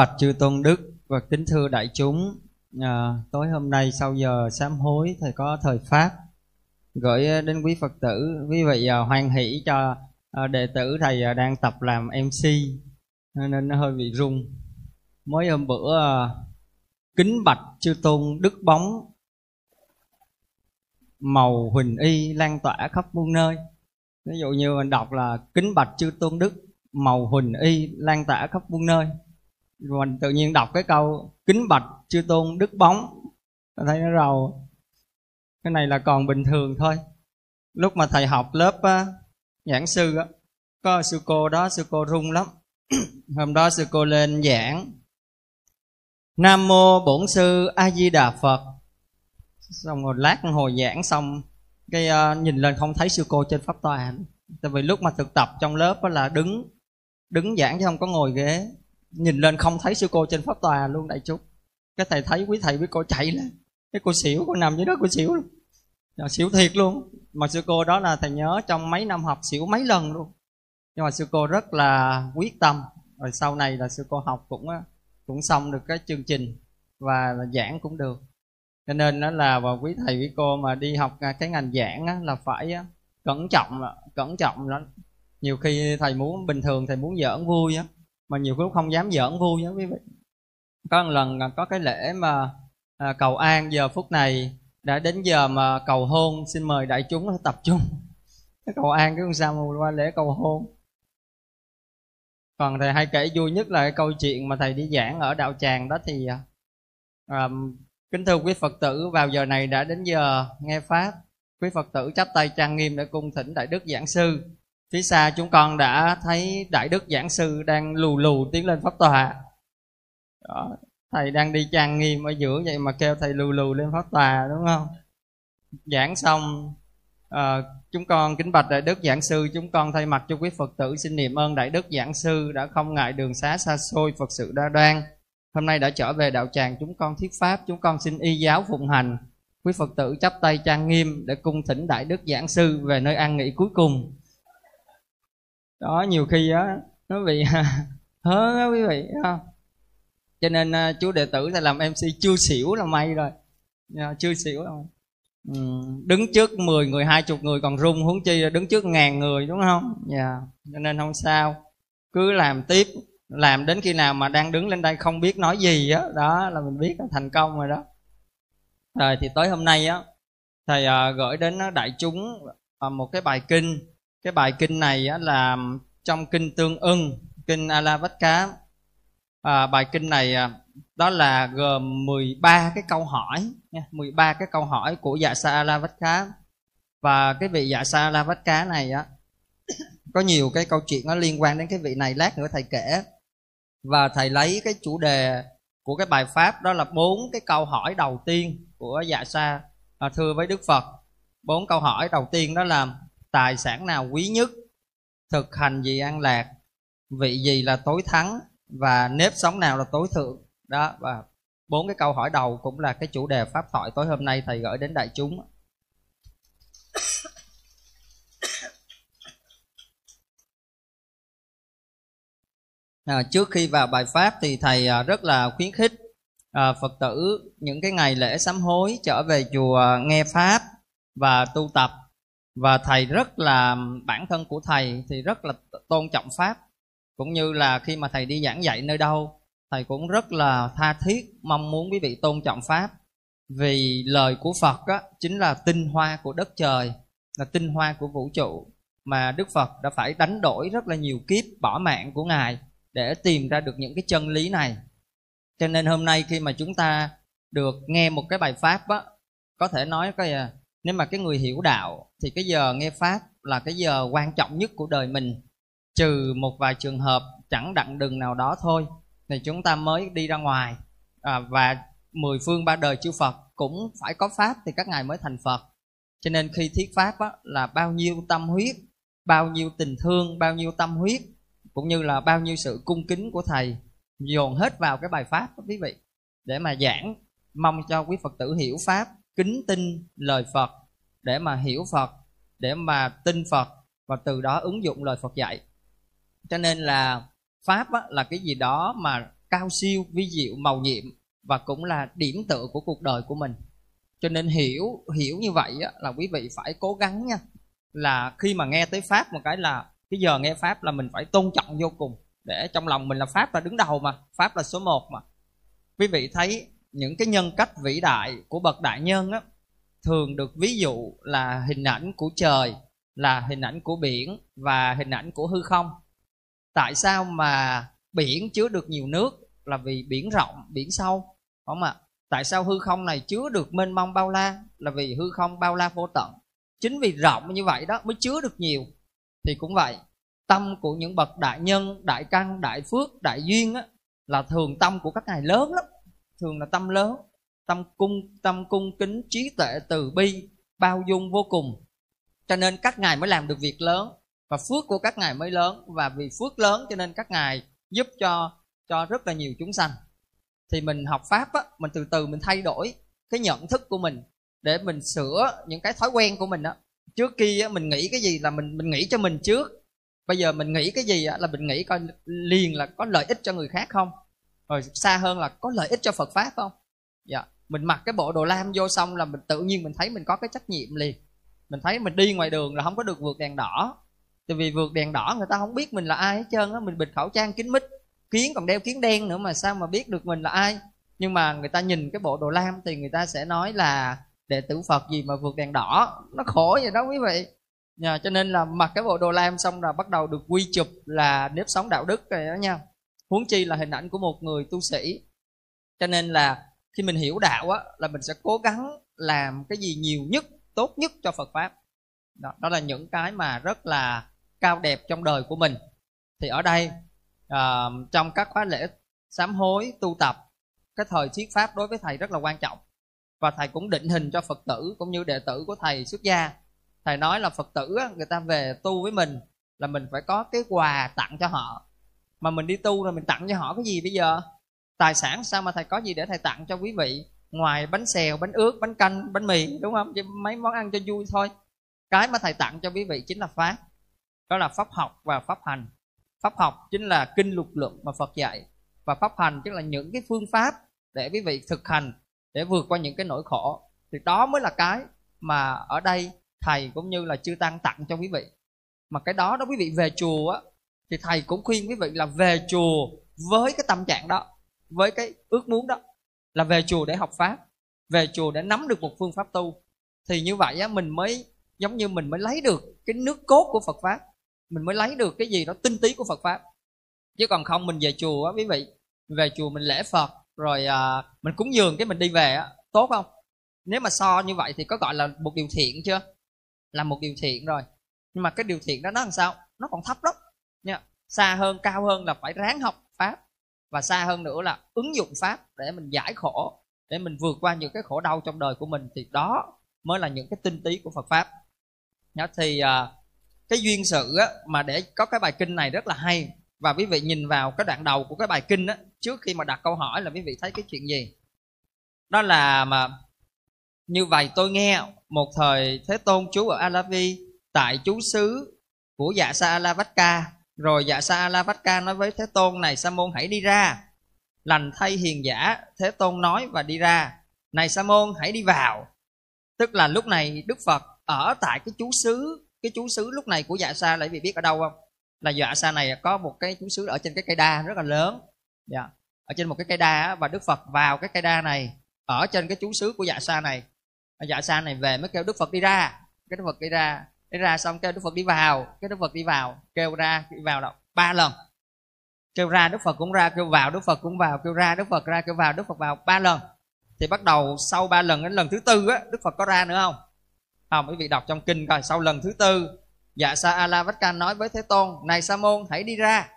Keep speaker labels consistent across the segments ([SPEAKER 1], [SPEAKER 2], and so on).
[SPEAKER 1] bạch chư tôn đức và kính thưa đại chúng. À, tối hôm nay sau giờ sám hối thầy có thời pháp gửi đến quý phật tử. Quý vị à, hoan hỷ cho à, đệ tử thầy à, đang tập làm mc à, nên nó hơi bị rung. Mới hôm bữa à, kính bạch chư tôn đức bóng màu huỳnh y lan tỏa khắp muôn nơi. Ví dụ như mình đọc là kính bạch chư tôn đức màu huỳnh y lan tỏa khắp muôn nơi mình tự nhiên đọc cái câu kính bạch chư tôn đức bóng. Thấy nó rầu. Cái này là còn bình thường thôi. Lúc mà thầy học lớp á, giảng sư á, có sư cô đó sư cô rung lắm. Hôm đó sư cô lên giảng. Nam mô bổn sư a di đà phật. Xong rồi lát hồi giảng xong cái uh, nhìn lên không thấy sư cô trên pháp tòa. Tại vì lúc mà thực tập trong lớp là đứng đứng giảng chứ không có ngồi ghế nhìn lên không thấy sư cô trên pháp tòa luôn đại chúng. Cái thầy thấy quý thầy quý cô chạy lên. Cái cô xỉu cô nằm dưới đó cô xỉu luôn. Dạ, xỉu thiệt luôn. Mà sư cô đó là thầy nhớ trong mấy năm học xỉu mấy lần luôn. Nhưng mà sư cô rất là quyết tâm. Rồi sau này là sư cô học cũng cũng xong được cái chương trình và giảng cũng được. Cho nên đó là và quý thầy quý cô mà đi học à, cái ngành giảng á, là phải cẩn trọng à, cẩn trọng lắm. Nhiều khi thầy muốn bình thường thầy muốn giỡn vui á mà nhiều lúc không dám giỡn vui nhớ quý vị. Có một lần có cái lễ mà à, cầu an giờ phút này đã đến giờ mà cầu hôn xin mời đại chúng tập trung. Cầu an cái sao mà qua lễ cầu hôn. Còn thầy hay kể vui nhất là cái câu chuyện mà thầy đi giảng ở đạo tràng đó thì à, à, kính thưa quý phật tử vào giờ này đã đến giờ nghe pháp. Quý phật tử chắp tay trang nghiêm để cung thỉnh đại đức giảng sư phía xa chúng con đã thấy đại đức giảng sư đang lù lù tiến lên pháp tòa. Đó, thầy đang đi trang nghiêm ở giữa vậy mà kêu thầy lù lù lên pháp tòa đúng không? Giảng xong à, chúng con kính bạch đại đức giảng sư chúng con thay mặt cho quý phật tử xin niệm ơn đại đức giảng sư đã không ngại đường xá xa xôi phật sự đa đoan. Hôm nay đã trở về đạo tràng chúng con thuyết pháp chúng con xin y giáo phụng hành. Quý phật tử chắp tay trang nghiêm để cung thỉnh đại đức giảng sư về nơi an nghỉ cuối cùng đó nhiều khi á nó bị hớ á quý vị không? Cho nên à, uh, chú đệ tử là làm mc chưa xỉu là may rồi. Yeah, chưa xỉu rồi ừ, đứng trước 10 người hai chục người còn rung huống chi đứng trước ngàn người đúng không? Yeah. cho nên không sao. Cứ làm tiếp làm đến khi nào mà đang đứng lên đây không biết nói gì á đó, đó là mình biết là thành công rồi đó. Rồi thì tối hôm nay á thầy uh, gửi đến à, đại chúng uh, một cái bài kinh cái bài kinh này á, là trong kinh tương ưng kinh a la vách cá. À, bài kinh này à, đó là gồm 13 cái câu hỏi 13 cái câu hỏi của dạ sa la vách cá. Và cái vị dạ sa la vách cá này á có nhiều cái câu chuyện nó liên quan đến cái vị này lát nữa thầy kể. Và thầy lấy cái chủ đề của cái bài pháp đó là bốn cái câu hỏi đầu tiên của dạ sa à, thưa với đức phật. Bốn câu hỏi đầu tiên đó là tài sản nào quý nhất thực hành gì an lạc vị gì là tối thắng và nếp sống nào là tối thượng. Đó và bốn cái câu hỏi đầu cũng là cái chủ đề pháp thoại tối hôm nay thầy gửi đến đại chúng. À, trước khi vào bài pháp thì thầy à, rất là khuyến khích à, phật tử những cái ngày lễ sám hối trở về chùa nghe pháp và tu tập và thầy rất là bản thân của thầy thì rất là tôn trọng pháp. Cũng như là khi mà thầy đi giảng dạy nơi đâu thầy cũng rất là tha thiết mong muốn quý vị tôn trọng pháp. Vì lời của phật á, chính là tinh hoa của đất trời là tinh hoa của vũ trụ mà đức phật đã phải đánh đổi rất là nhiều kiếp bỏ mạng của ngài để tìm ra được những cái chân lý này. Cho nên hôm nay khi mà chúng ta được nghe một cái bài pháp á có thể nói cái à, nếu mà cái người hiểu đạo thì cái giờ nghe pháp là cái giờ quan trọng nhất của đời mình. Trừ một vài trường hợp chẳng đặng đừng nào đó thôi thì chúng ta mới đi ra ngoài. À, và mười phương ba đời chư Phật cũng phải có pháp thì các ngài mới thành Phật. Cho nên khi thuyết pháp á, là bao nhiêu tâm huyết bao nhiêu tình thương bao nhiêu tâm huyết cũng như là bao nhiêu sự cung kính của thầy dồn hết vào cái bài pháp đó quý vị. Để mà giảng mong cho quý phật tử hiểu pháp kính tin lời phật để mà hiểu phật để mà tin phật và từ đó ứng dụng lời phật dạy. Cho nên là pháp á, là cái gì đó mà cao siêu vi diệu màu nhiệm và cũng là điểm tựa của cuộc đời của mình. Cho nên hiểu hiểu như vậy á, là quý vị phải cố gắng nha. Là khi mà nghe tới pháp một cái là cái giờ nghe pháp là mình phải tôn trọng vô cùng. Để trong lòng mình là pháp là đứng đầu mà pháp là số một mà. Quý vị thấy những cái nhân cách vĩ đại của bậc đại nhân á thường được ví dụ là hình ảnh của trời là hình ảnh của biển và hình ảnh của hư không. Tại sao mà biển chứa được nhiều nước? Là vì biển rộng biển sâu không ạ? Tại sao hư không này chứa được mênh mông bao la? Là vì hư không bao la vô tận. Chính vì rộng như vậy đó mới chứa được nhiều. Thì cũng vậy tâm của những bậc đại nhân đại căn đại phước đại duyên á, là thường tâm của các ngài lớn lắm thường là tâm lớn tâm cung tâm cung kính trí tuệ từ bi bao dung vô cùng. Cho nên các ngài mới làm được việc lớn và phước của các ngài mới lớn và vì phước lớn cho nên các ngài giúp cho cho rất là nhiều chúng sanh. Thì mình học pháp á mình từ từ mình thay đổi cái nhận thức của mình để mình sửa những cái thói quen của mình á. Trước kia á, mình nghĩ cái gì là mình mình nghĩ cho mình trước. Bây giờ mình nghĩ cái gì á, là mình nghĩ coi liền là có lợi ích cho người khác không? Rồi xa hơn là có lợi ích cho phật pháp không? Dạ. Mình mặc cái bộ đồ lam vô xong là mình tự nhiên mình thấy mình có cái trách nhiệm liền. Mình thấy mình đi ngoài đường là không có được vượt đèn đỏ. Tại vì vượt đèn đỏ người ta không biết mình là ai hết trơn á mình bịt khẩu trang kín mít kiến còn đeo kiến đen nữa mà sao mà biết được mình là ai? Nhưng mà người ta nhìn cái bộ đồ lam thì người ta sẽ nói là đệ tử phật gì mà vượt đèn đỏ? Nó khổ vậy đó quý vị. Nhà, cho nên là mặc cái bộ đồ lam xong là bắt đầu được quy chụp là nếp sống đạo đức rồi đó nha huống chi là hình ảnh của một người tu sĩ. Cho nên là khi mình hiểu đạo á là mình sẽ cố gắng làm cái gì nhiều nhất tốt nhất cho phật pháp. Đó, đó là những cái mà rất là cao đẹp trong đời của mình. Thì ở đây uh, trong các khóa lễ sám hối tu tập cái thời thuyết pháp đối với thầy rất là quan trọng. Và thầy cũng định hình cho phật tử cũng như đệ tử của thầy xuất gia. Thầy nói là phật tử người ta về tu với mình là mình phải có cái quà tặng cho họ mà mình đi tu rồi mình tặng cho họ cái gì bây giờ? Tài sản sao mà thầy có gì để thầy tặng cho quý vị? Ngoài bánh xèo, bánh ướt, bánh canh, bánh mì, đúng không? Chứ mấy món ăn cho vui thôi. Cái mà thầy tặng cho quý vị chính là pháp. Đó là pháp học và pháp hành. Pháp học chính là kinh lục luận mà phật dạy. Và pháp hành chính là những cái phương pháp để quý vị thực hành để vượt qua những cái nỗi khổ. Thì đó mới là cái mà ở đây thầy cũng như là chư tăng tặng cho quý vị. Mà cái đó đó quý vị về chùa á thì thầy cũng khuyên quý vị là về chùa với cái tâm trạng đó với cái ước muốn đó là về chùa để học pháp về chùa để nắm được một phương pháp tu. Thì như vậy á mình mới giống như mình mới lấy được cái nước cốt của Phật pháp mình mới lấy được cái gì đó tinh túy của Phật pháp. Chứ còn không mình về chùa á quý vị về chùa mình lễ Phật rồi à, mình cúng dường cái mình đi về á tốt không? Nếu mà so như vậy thì có gọi là một điều thiện chưa? Là một điều thiện rồi. Nhưng mà cái điều thiện đó nó làm sao? Nó còn thấp lắm xa hơn cao hơn là phải ráng học pháp. Và xa hơn nữa là ứng dụng pháp để mình giải khổ để mình vượt qua những cái khổ đau trong đời của mình. Thì đó mới là những cái tinh túy của Phật pháp. Nhá, thì à, cái duyên sự á, mà để có cái bài kinh này rất là hay. Và quý vị nhìn vào cái đoạn đầu của cái bài kinh á, trước khi mà đặt câu hỏi là quý vị thấy cái chuyện gì? Đó là mà như vậy tôi nghe một thời thế tôn chú ở Alavi tại chú xứ của dạ sa Alavaka rồi dạ sa Alavaka nói với thế tôn này sa môn hãy đi ra. Lành thay hiền giả, thế tôn nói và đi ra. Này sa môn hãy đi vào. Tức là lúc này đức phật ở tại cái chú xứ, cái chú xứ lúc này của dạ sa lại vì biết ở đâu không? Là dạ sa này có một cái chú xứ ở trên cái cây đa rất là lớn. Dạ ở trên một cái cây đa và đức phật vào cái cây đa này, ở trên cái chú xứ của dạ sa này. Dạ sa này về mới kêu đức phật đi ra. Cái đức phật đi ra đi ra xong kêu đức phật đi vào. Cái đức phật đi vào, kêu ra, đi vào là ba lần. Kêu ra đức phật cũng ra, kêu vào đức phật cũng vào, kêu ra đức phật ra, kêu vào đức phật vào ba lần. Thì bắt đầu sau ba lần, đến lần thứ tư á, đức phật có ra nữa không? Không, quý vị đọc trong kinh coi, sau lần thứ tư dạ sa a la vách ca nói với thế tôn, này sa môn, hãy đi ra.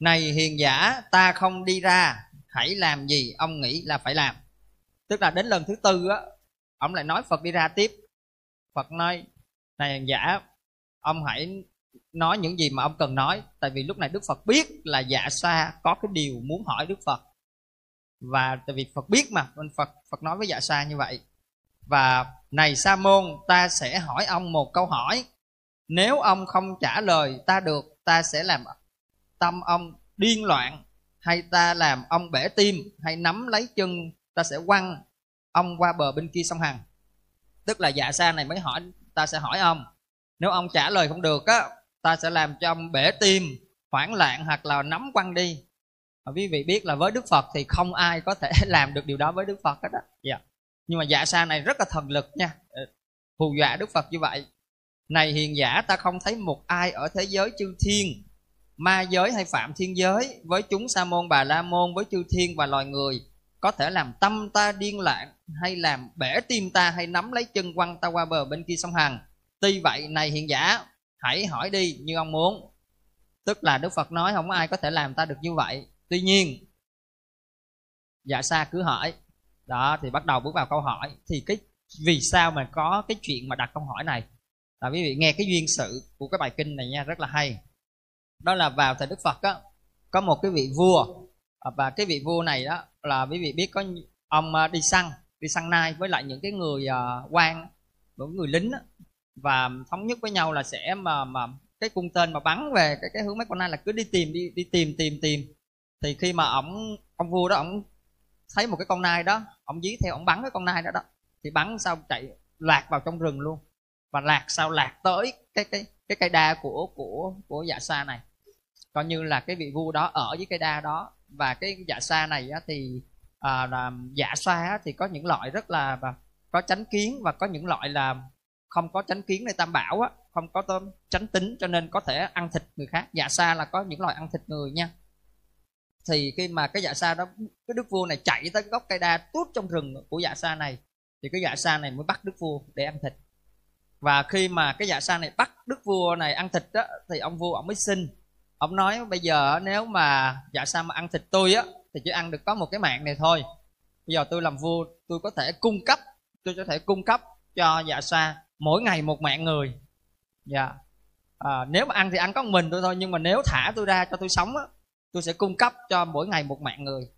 [SPEAKER 1] Này hiền giả, ta không đi ra, hãy làm gì ông nghĩ là phải làm. Tức là đến lần thứ tư á, ông lại nói phật đi ra tiếp phật nói, này giả, ông hãy nói những gì mà ông cần nói. Tại vì lúc này đức phật biết là dạ xa có cái điều muốn hỏi đức phật. Và tại vì phật biết mà, nên phật phật nói với dạ xa như vậy. Và, này sa môn, ta sẽ hỏi ông một câu hỏi. Nếu ông không trả lời ta được, ta sẽ làm tâm ông điên loạn, hay ta làm ông bể tim, hay nắm lấy chân, ta sẽ quăng ông qua bờ bên kia sông hằng? Tức là dạ sa này mới hỏi, ta sẽ hỏi ông. Nếu ông trả lời không được á, ta sẽ làm cho ông bể tim, hoảng loạn hoặc là nắm quăng đi. Và quý vị biết là với đức phật thì không ai có thể làm được điều đó với đức phật hết á. Dạ. nhưng mà dạ sa này rất là thần lực nha. Ờ, hù dọa đức phật như vậy. Này hiền giả, ta không thấy một ai ở thế giới chư thiên, ma giới hay phạm thiên giới, với chúng sa môn, bà la môn, với chư thiên và loài người, có thể làm tâm ta điên loạn hay làm bể tim ta hay nắm lấy chân quăng ta qua bờ bên kia sông hằng tuy vậy, này hiện giả, hãy hỏi đi như ông muốn. Tức là đức phật nói không ai có thể làm ta được như vậy. Tuy nhiên dạ xa cứ hỏi. Đó, thì bắt đầu bước vào câu hỏi. Thì cái, vì sao mà có cái chuyện mà đặt câu hỏi này? Là quý vị nghe cái duyên sự của cái bài kinh này nha, rất là hay. Đó là vào thời đức phật á, có một cái vị vua. Và cái vị vua này đó là quý vị biết có ông ờ, đi săn đi săn nai với lại những cái người uh, quan những người lính đó, và thống nhất với nhau là sẽ mà mà cái cung tên mà bắn về cái cái hướng mấy con nai là cứ đi tìm đi đi tìm tìm tìm. Thì khi mà ông ông vua đó ông thấy một cái con nai đó ông dí theo ông bắn cái con nai đó đó thì bắn sao chạy lạc vào trong rừng luôn. Và lạc sao lạc tới cái cái cái cây đa của của của dạ sa này. Coi như là cái vị vua đó ở với cây đa đó. Và cái dạ sa này á, thì à, là dạ xa thì có những loại rất là và có chánh kiến và có những loại là không có chánh kiến này tam bảo á không có tôm chánh tính cho nên có thể ăn thịt người khác. Dạ sa là có những loại ăn thịt người nha. Thì khi mà cái dạ sa đó cái đức vua này chạy tới gốc cây đa tuốt trong rừng của dạ sa này thì cái dạ sa này mới bắt đức vua để ăn thịt. Và khi mà cái dạ sa này bắt đức vua này ăn thịt đó thì ông vua ông mới xin. Ông nói bây giờ nếu mà dạ sa mà ăn thịt tôi á thì chỉ ăn được có một cái mạng này thôi. Bây giờ tôi làm vua tôi có thể cung cấp tôi có thể cung cấp cho dạ sa mỗi ngày một mạng người. Dạ. À, nếu mà ăn thì ăn có mình tôi thôi nhưng mà nếu thả tôi ra cho tôi sống á tôi sẽ cung cấp cho mỗi ngày một mạng người.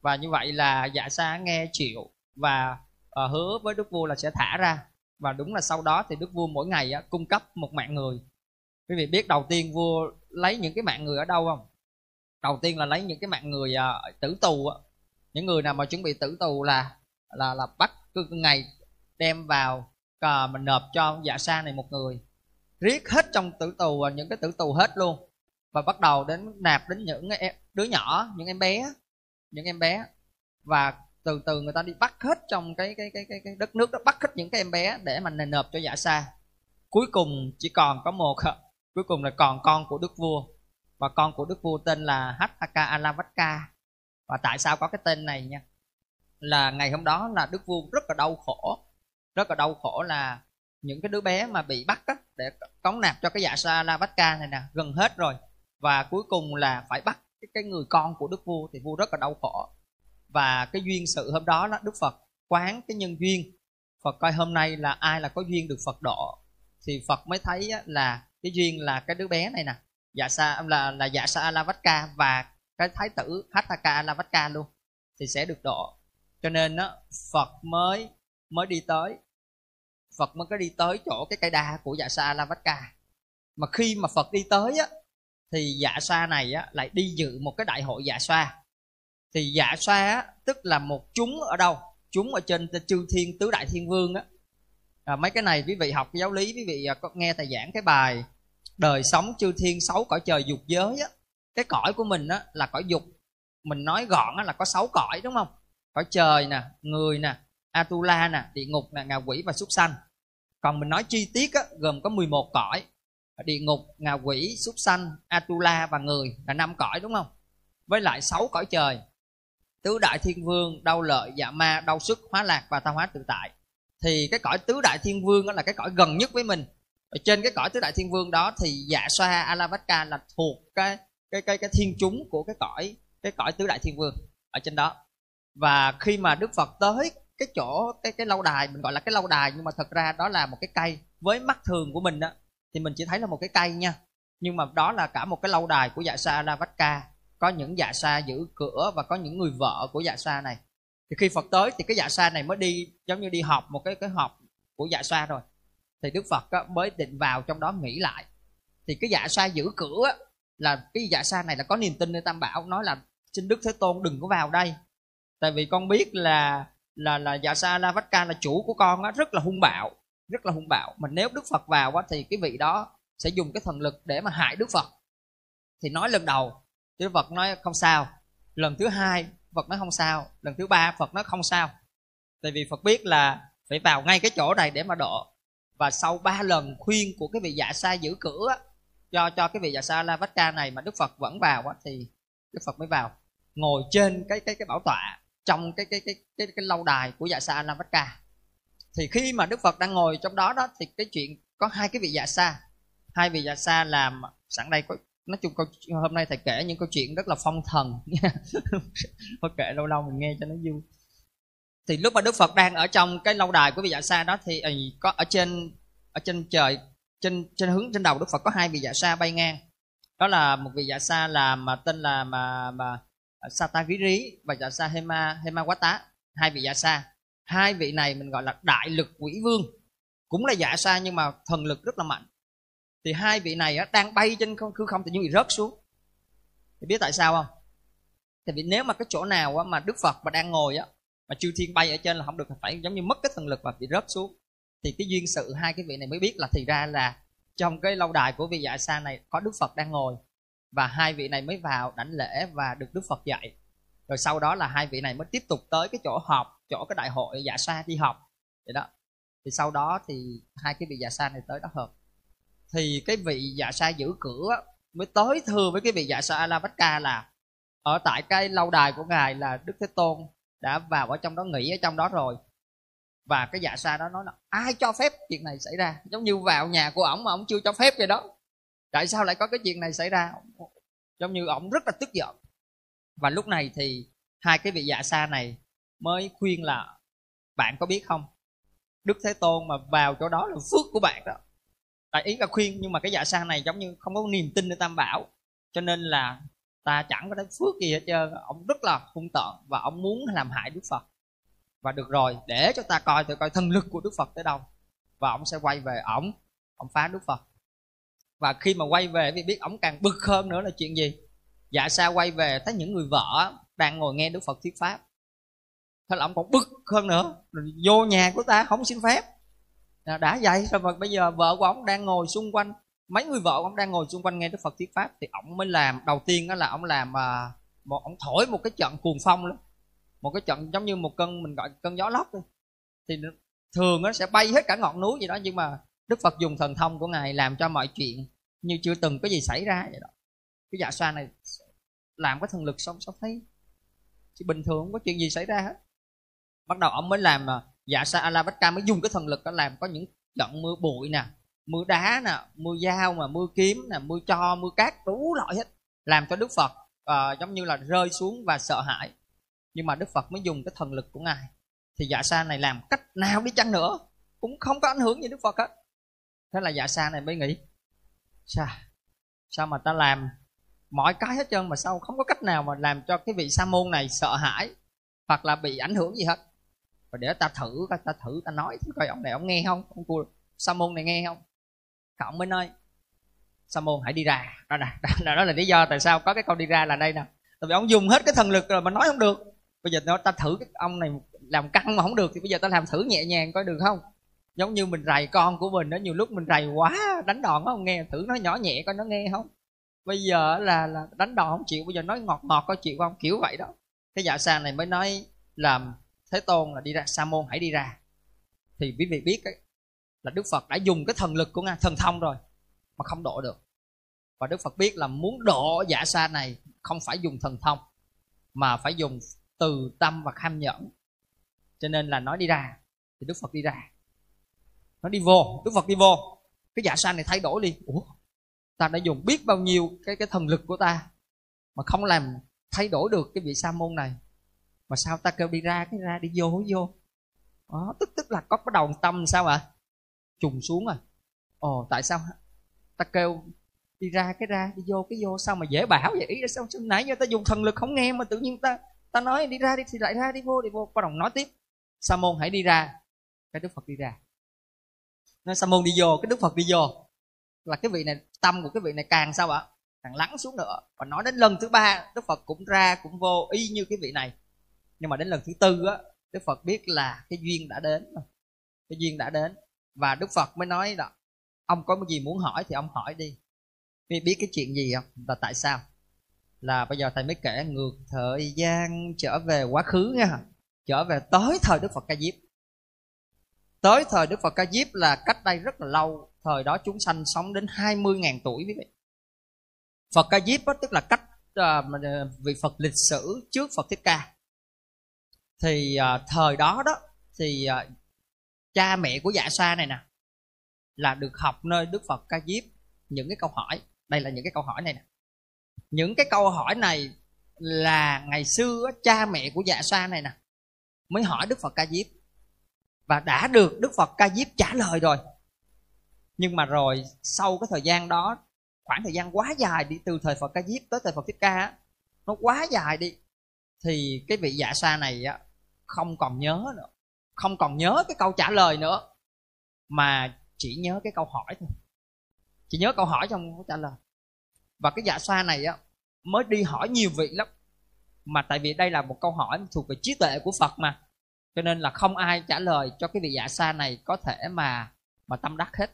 [SPEAKER 1] Và như vậy là dạ sa nghe chịu và à, hứa với đức vua là sẽ thả ra. Và đúng là sau đó thì đức vua mỗi ngày á, cung cấp một mạng người. Quý vị biết đầu tiên vua lấy những cái mạng người ở đâu không? Đầu tiên là lấy những cái mạng người uh, tử tù á. những người nào mà chuẩn bị tử tù là là là bắt cứ ngày đem vào uh, mình nộp cho dạ sa này một người. Riết hết trong tử tù à, những cái tử tù hết luôn. Và bắt đầu đến nạp đến những em, đứa nhỏ những em bé những em bé. Và từ từ người ta đi bắt hết trong cái cái cái cái, cái đất nước đó bắt hết những cái em bé để mà nộp cho dạ sa cuối cùng chỉ còn có một cuối cùng là còn con của đức vua và con của đức vua tên là Hathaka Alavatka và tại sao có cái tên này nha? Là ngày hôm đó là đức vua rất là đau khổ. Rất là đau khổ là những cái đứa bé mà bị bắt á, để cống nạp cho cái dạ sa Alavatka này nè gần hết rồi. Và cuối cùng là phải bắt cái, cái người con của đức vua thì vua rất là đau khổ. Và cái duyên sự hôm đó là đức phật quán cái nhân duyên. Phật coi hôm nay là ai là có duyên được phật độ thì phật mới thấy là cái duyên là cái đứa bé này nè dạ sa là là dạ sa alavatka và cái thái tử hataka alavatka luôn thì sẽ được độ. Cho nên đó, phật mới mới đi tới. Phật mới có đi tới chỗ cái cây đa của dạ sa alavatka mà khi mà phật đi tới á thì dạ sa này á, lại đi dự một cái đại hội dạ sa. Thì dạ sa á, tức là một chúng ở đâu? Chúng ở trên chư thiên tứ đại thiên vương á. À, mấy cái này quý vị học giáo lý quý vị à, có nghe thầy giảng cái bài đời sống chư thiên sáu cõi trời dục giới á cái cõi của mình á là cõi dục. Mình nói gọn á là có sáu cõi đúng không? Cõi trời nè người nè atula nè địa ngục nè ngạ quỷ và súc sanh. Còn mình nói chi tiết á, gồm có 11 cõi. Địa ngục ngạ quỷ súc sanh atula và người là năm cõi đúng không? Với lại sáu cõi trời. Tứ đại thiên vương đau lợi dạ ma đau sức hóa lạc và tha hóa tự tại. Thì cái cõi tứ đại thiên vương đó là cái cõi gần nhất với mình ở trên cái cõi tứ đại thiên vương đó thì dạ xoa alavaka là thuộc cái cái cái cái thiên chúng của cái cõi cái cõi tứ đại thiên vương ở trên đó. Và khi mà đức phật tới cái chỗ, cái cái lâu đài, mình gọi là cái lâu đài, nhưng mà thật ra đó là một cái cây với mắt thường của mình đó thì mình chỉ thấy là một cái cây nha. Nhưng mà đó là cả một cái lâu đài của dạ sa alavatka có những dạ sa giữ cửa và có những người vợ của dạ sa này. Thì khi phật tới thì cái dạ sa này mới đi, giống như đi họp một cái cái họp của dạ sa rồi thì đức phật á, mới định vào trong đó nghĩ lại. Thì cái dạ sa giữ cửa á, là cái dạ sa này là có niềm tin nơi tam bảo nói là xin đức thế tôn đừng có vào đây. Tại vì con biết là là là dạ sa la vách ca là chủ của con á rất là hung bạo rất là hung bạo. Mà nếu đức phật vào á thì cái vị đó sẽ dùng cái thần lực để mà hại đức phật. Thì nói lần đầu đức phật nói không sao. Lần thứ hai phật nói không sao. Lần thứ ba phật nói không sao. Tại vì phật biết là phải vào ngay cái chỗ này để mà độ và sau ba lần khuyên của cái vị dạ sa giữ cửa cho cho cái vị dạ sa la vách ca này mà đức phật vẫn vào á, thì đức phật mới vào. Ngồi trên cái cái cái bảo tọa trong cái cái cái cái, cái lâu đài của dạ sa la vách ca thì khi mà đức phật đang ngồi trong đó đó thì cái chuyện có hai cái vị dạ sa. Hai vị dạ sa làm sẵn đây có nói chung câu hôm nay thầy kể những câu chuyện rất là phong thần. Thôi kể lâu lâu mình nghe cho nó vui thì lúc mà đức phật đang ở trong cái lâu đài của vị dạ sa đó thì ừ, có ở trên ở trên trời, trên trên hướng, trên đầu đức phật có hai vị dạ sa bay ngang. Đó là một vị dạ sa là mà tên là mà mà à, Satagiri và dạ sa Hema, Hemawata, hai vị dạ sa. Hai vị này mình gọi là đại lực quỷ vương. Cũng là dạ sa nhưng mà thần lực rất là mạnh. Thì hai vị này đang bay trên không, hư không thì những bị rớt xuống. Thì biết tại sao không? Tại vì nếu mà cái chỗ nào mà đức phật mà đang ngồi á mà chư thiên bay ở trên là không được, phải giống như mất cái thần lực và bị rớt xuống. Thì cái duyên sự hai cái vị này mới biết là thì ra là trong cái lâu đài của vị dạ sa này có đức phật đang ngồi, và hai vị này mới vào đảnh lễ và được đức phật dạy. Rồi sau đó là hai vị này mới tiếp tục tới cái chỗ họp, chỗ cái đại hội dạ sa đi họp. Vậy đó. Thì sau đó thì hai cái vị dạ sa này tới đó họp. Thì cái vị dạ sa giữ cửa mới tới thưa với cái vị dạ sa a la vách ca là, ở tại cái lâu đài của ngài là đức thế tôn đã vào ở trong đó nghỉ ở trong đó rồi. Và cái dạ sa đó nói là, ai cho phép chuyện này xảy ra? Giống như vào nhà của ổng mà ổng chưa cho phép vậy đó. Tại sao lại có cái chuyện này xảy ra? Giống như ổng rất là tức giận. Và lúc này thì hai cái vị dạ sa này mới khuyên là, bạn có biết không? Đức thế tôn mà vào chỗ đó là phước của bạn đó. Tại ý là khuyên nhưng mà cái dạ sa này giống như không có niềm tin nơi tam bảo. Cho nên là ta chẳng có thấy phước gì hết trơn. Ông rất là hung tợn và ông muốn làm hại đức phật. Và được rồi, để cho ta coi thử coi thân lực của đức phật tới đâu. Và ông sẽ quay về ổng. Ông phá đức phật. Và khi mà quay về thì biết ổng càng bực hơn nữa là chuyện gì? Dạ sao quay về thấy những người vợ đang ngồi nghe đức phật thuyết pháp? Thế là ổng còn bực hơn nữa. Rồi vô nhà của ta không xin phép. Đã vậy rồi mà bây giờ vợ của ổng đang ngồi xung quanh mấy người vợ ông đang ngồi xung quanh nghe đức phật thuyết pháp thì ông mới làm đầu tiên đó là ông làm à, một ông thổi một cái trận cuồng phong lắm. Một cái trận giống như một cơn mình gọi cơn gió lốc đi. Thì thường nó sẽ bay hết cả ngọn núi gì đó nhưng mà đức phật dùng thần thông của ngài làm cho mọi chuyện như chưa từng có gì xảy ra vậy đó. Cái dạ xoa này làm cái thần lực xong sao thấy chứ bình thường không có chuyện gì xảy ra hết. Bắt đầu ông mới làm mà dạ sa a la ca mới dùng cái thần lực đó làm có những trận mưa bụi nè mưa đá nè mưa dao mà mưa kiếm nè mưa cho mưa cát đủ loại hết. Làm cho đức phật uh, giống như là rơi xuống và sợ hãi. Nhưng mà đức phật mới dùng cái thần lực của ngài. Thì dạ sa này làm cách nào đi chăng nữa cũng không có ảnh hưởng gì đức phật hết. Thế là dạ sa này mới nghĩ sao sao mà ta làm mọi cái hết trơn mà sao không có cách nào mà làm cho cái vị sa môn này sợ hãi hoặc là bị ảnh hưởng gì hết? Và để ta thử ta thử ta nói coi ông này ông nghe không? Ông cua sa môn này nghe không? Ông mới nói sa môn hãy đi ra. Đó là đó, đó là lý do tại sao có cái câu đi ra là đây nè. Tại vì ông dùng hết cái thần lực rồi mà nói không được. Bây giờ nó ta thử cái ông này làm căng mà không được thì bây giờ ta làm thử nhẹ nhàng coi được không? Giống như mình rầy con của mình đó nhiều lúc mình rầy quá đánh đòn không nghe thử nó nhỏ nhẹ coi nó nghe không? Bây giờ là là đánh đòn không chịu bây giờ nói ngọt ngọt coi chịu không? Kiểu vậy đó. Cái dạ sa này mới nói làm thế tôn là đi ra sa môn hãy đi ra. Thì quý vị biết cái là đức phật đã dùng cái thần lực của ngài thần thông rồi mà không độ được. Và đức phật biết là muốn độ giả sa này không phải dùng thần thông mà phải dùng từ tâm và kham nhẫn. Cho nên là nói đi ra thì đức phật đi ra. Nó đi vô đức phật đi vô. Cái giả sa này thay đổi đi ủa ta đã dùng biết bao nhiêu cái cái thần lực của ta mà không làm thay đổi được cái vị sa môn này mà sao ta kêu đi ra cái ra đi vô vô. Đó, tức tức là có cái đầu tâm sao ạ? à? Trùng xuống à. Ồ tại sao ta kêu đi ra cái ra đi vô cái vô sao mà dễ bảo vậy? Ý là sao, sao nãy giờ ta dùng thần lực không nghe mà tự nhiên ta ta nói đi ra đi thì lại ra đi vô đi vô bắt đầu nói tiếp. Sa môn hãy đi ra cái đức phật đi ra. Nói sa môn đi vô cái đức phật đi vô. Là cái vị này tâm của cái vị này càng sao ạ? Càng lắng xuống nữa. Và nói đến lần thứ ba đức phật cũng ra cũng vô y như cái vị này. Nhưng mà đến lần thứ tư á đức phật biết là cái duyên đã đến cái duyên đã đến và đức phật mới nói là ông có cái gì muốn hỏi thì ông hỏi đi. Biết biết cái chuyện gì không? Là tại sao? Là bây giờ thầy mới kể ngược thời gian trở về quá khứ nha trở về tới thời đức phật ca diếp. Tới thời đức phật ca diếp là cách đây rất là lâu thời đó chúng sanh sống đến 20.000 tuổi quý vị. Phật ca diếp đó, tức là cách uh, vị phật lịch sử trước phật thích ca. Thì uh, thời đó đó thì uh, cha mẹ của dạ xoa này nè, là được học nơi đức phật ca diếp. Những cái câu hỏi, đây là những cái câu hỏi này nè. Những cái câu hỏi này là ngày xưa cha mẹ của dạ xoa này nè, mới hỏi đức phật ca diếp. Và đã được đức phật ca diếp trả lời rồi. Nhưng mà rồi sau cái thời gian đó, khoảng thời gian quá dài đi, từ thời phật ca diếp tới thời phật thích ca nó quá dài đi, thì cái vị dạ xoa này á, không còn nhớ nữa không còn nhớ cái câu trả lời nữa, mà chỉ nhớ cái câu hỏi thôi. Chỉ nhớ câu hỏi trong câu trả lời. Và cái dạ xoa này á, mới đi hỏi nhiều vị lắm. Mà tại vì đây là một câu hỏi thuộc về trí tuệ của phật mà. Cho nên là không ai trả lời cho cái vị dạ xa này có thể mà mà tâm đắc hết.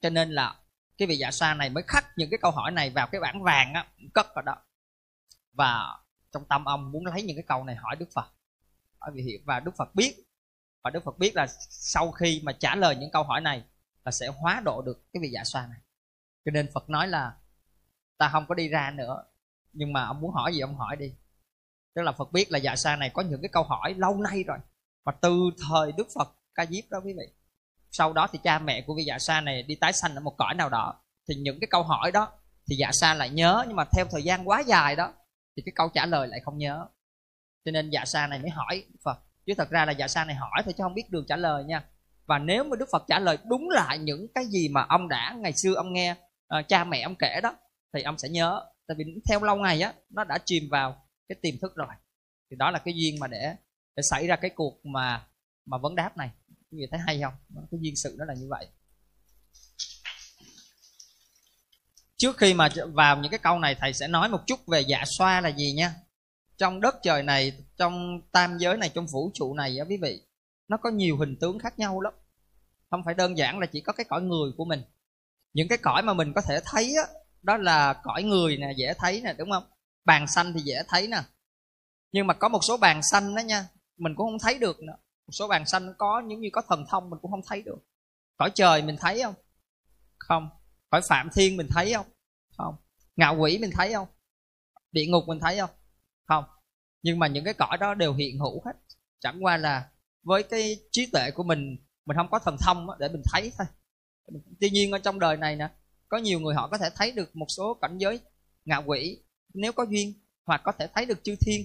[SPEAKER 1] Cho nên là cái vị dạ xa này mới khắc những cái câu hỏi này vào cái bản vàng á, cất vào đó. Và trong tâm ông muốn lấy những cái câu này hỏi đức phật. Bởi vì và đức phật biết và đức phật biết là sau khi mà trả lời những câu hỏi này là sẽ hóa độ được cái vị dạ xoa này. Cho nên phật nói là ta không có đi ra nữa, nhưng mà ông muốn hỏi gì ông hỏi đi. Tức là phật biết là dạ sa này có những cái câu hỏi lâu nay rồi và từ thời đức phật ca diếp đó quý vị. Sau đó thì cha mẹ của vị dạ sa này đi tái sanh ở một cõi nào đó, thì những cái câu hỏi đó thì dạ sa lại nhớ, nhưng mà theo thời gian quá dài đó, thì cái câu trả lời lại không nhớ. Cho nên dạ sa này mới hỏi phật chứ thật ra là dạ sa này hỏi thôi chứ không biết đường trả lời nha. Và nếu mà đức phật trả lời đúng lại những cái gì mà ông đã ngày xưa ông nghe uh, cha mẹ ông kể đó thì ông sẽ nhớ. Tại vì theo lâu ngày á nó đã chìm vào cái tiềm thức rồi. Thì đó là cái duyên mà để để xảy ra cái cuộc mà mà vấn đáp này. Quý vị thấy hay không? Cái duyên sự đó là như vậy. Trước khi mà vào những cái câu này thầy sẽ nói một chút về dạ xoa là gì nha trong đất trời này, trong tam giới này, trong vũ trụ này á, quý vị, nó có nhiều hình tướng khác nhau lắm. Không phải đơn giản là chỉ có cái cõi người của mình. Những cái cõi mà mình có thể thấy á, đó là cõi người nè, dễ thấy nè, đúng không? Bàn xanh thì dễ thấy nè. Nhưng mà có một số bàn xanh đó nha, mình cũng không thấy được nữa. Một số bàn xanh có những như có thần thông, mình cũng không thấy được. Cõi trời mình thấy không? Không. Cõi phạm thiên mình thấy không? Không. Ngạo quỷ mình thấy không? Địa ngục mình thấy không? Không. Nhưng mà những cái cõi đó đều hiện hữu hết. Chẳng qua là với cái trí tuệ của mình mình không có thần thông để mình thấy thôi. Tuy nhiên ở trong đời này nè có nhiều người họ có thể thấy được một số cảnh giới ngạ quỷ nếu có duyên hoặc có thể thấy được chư thiên.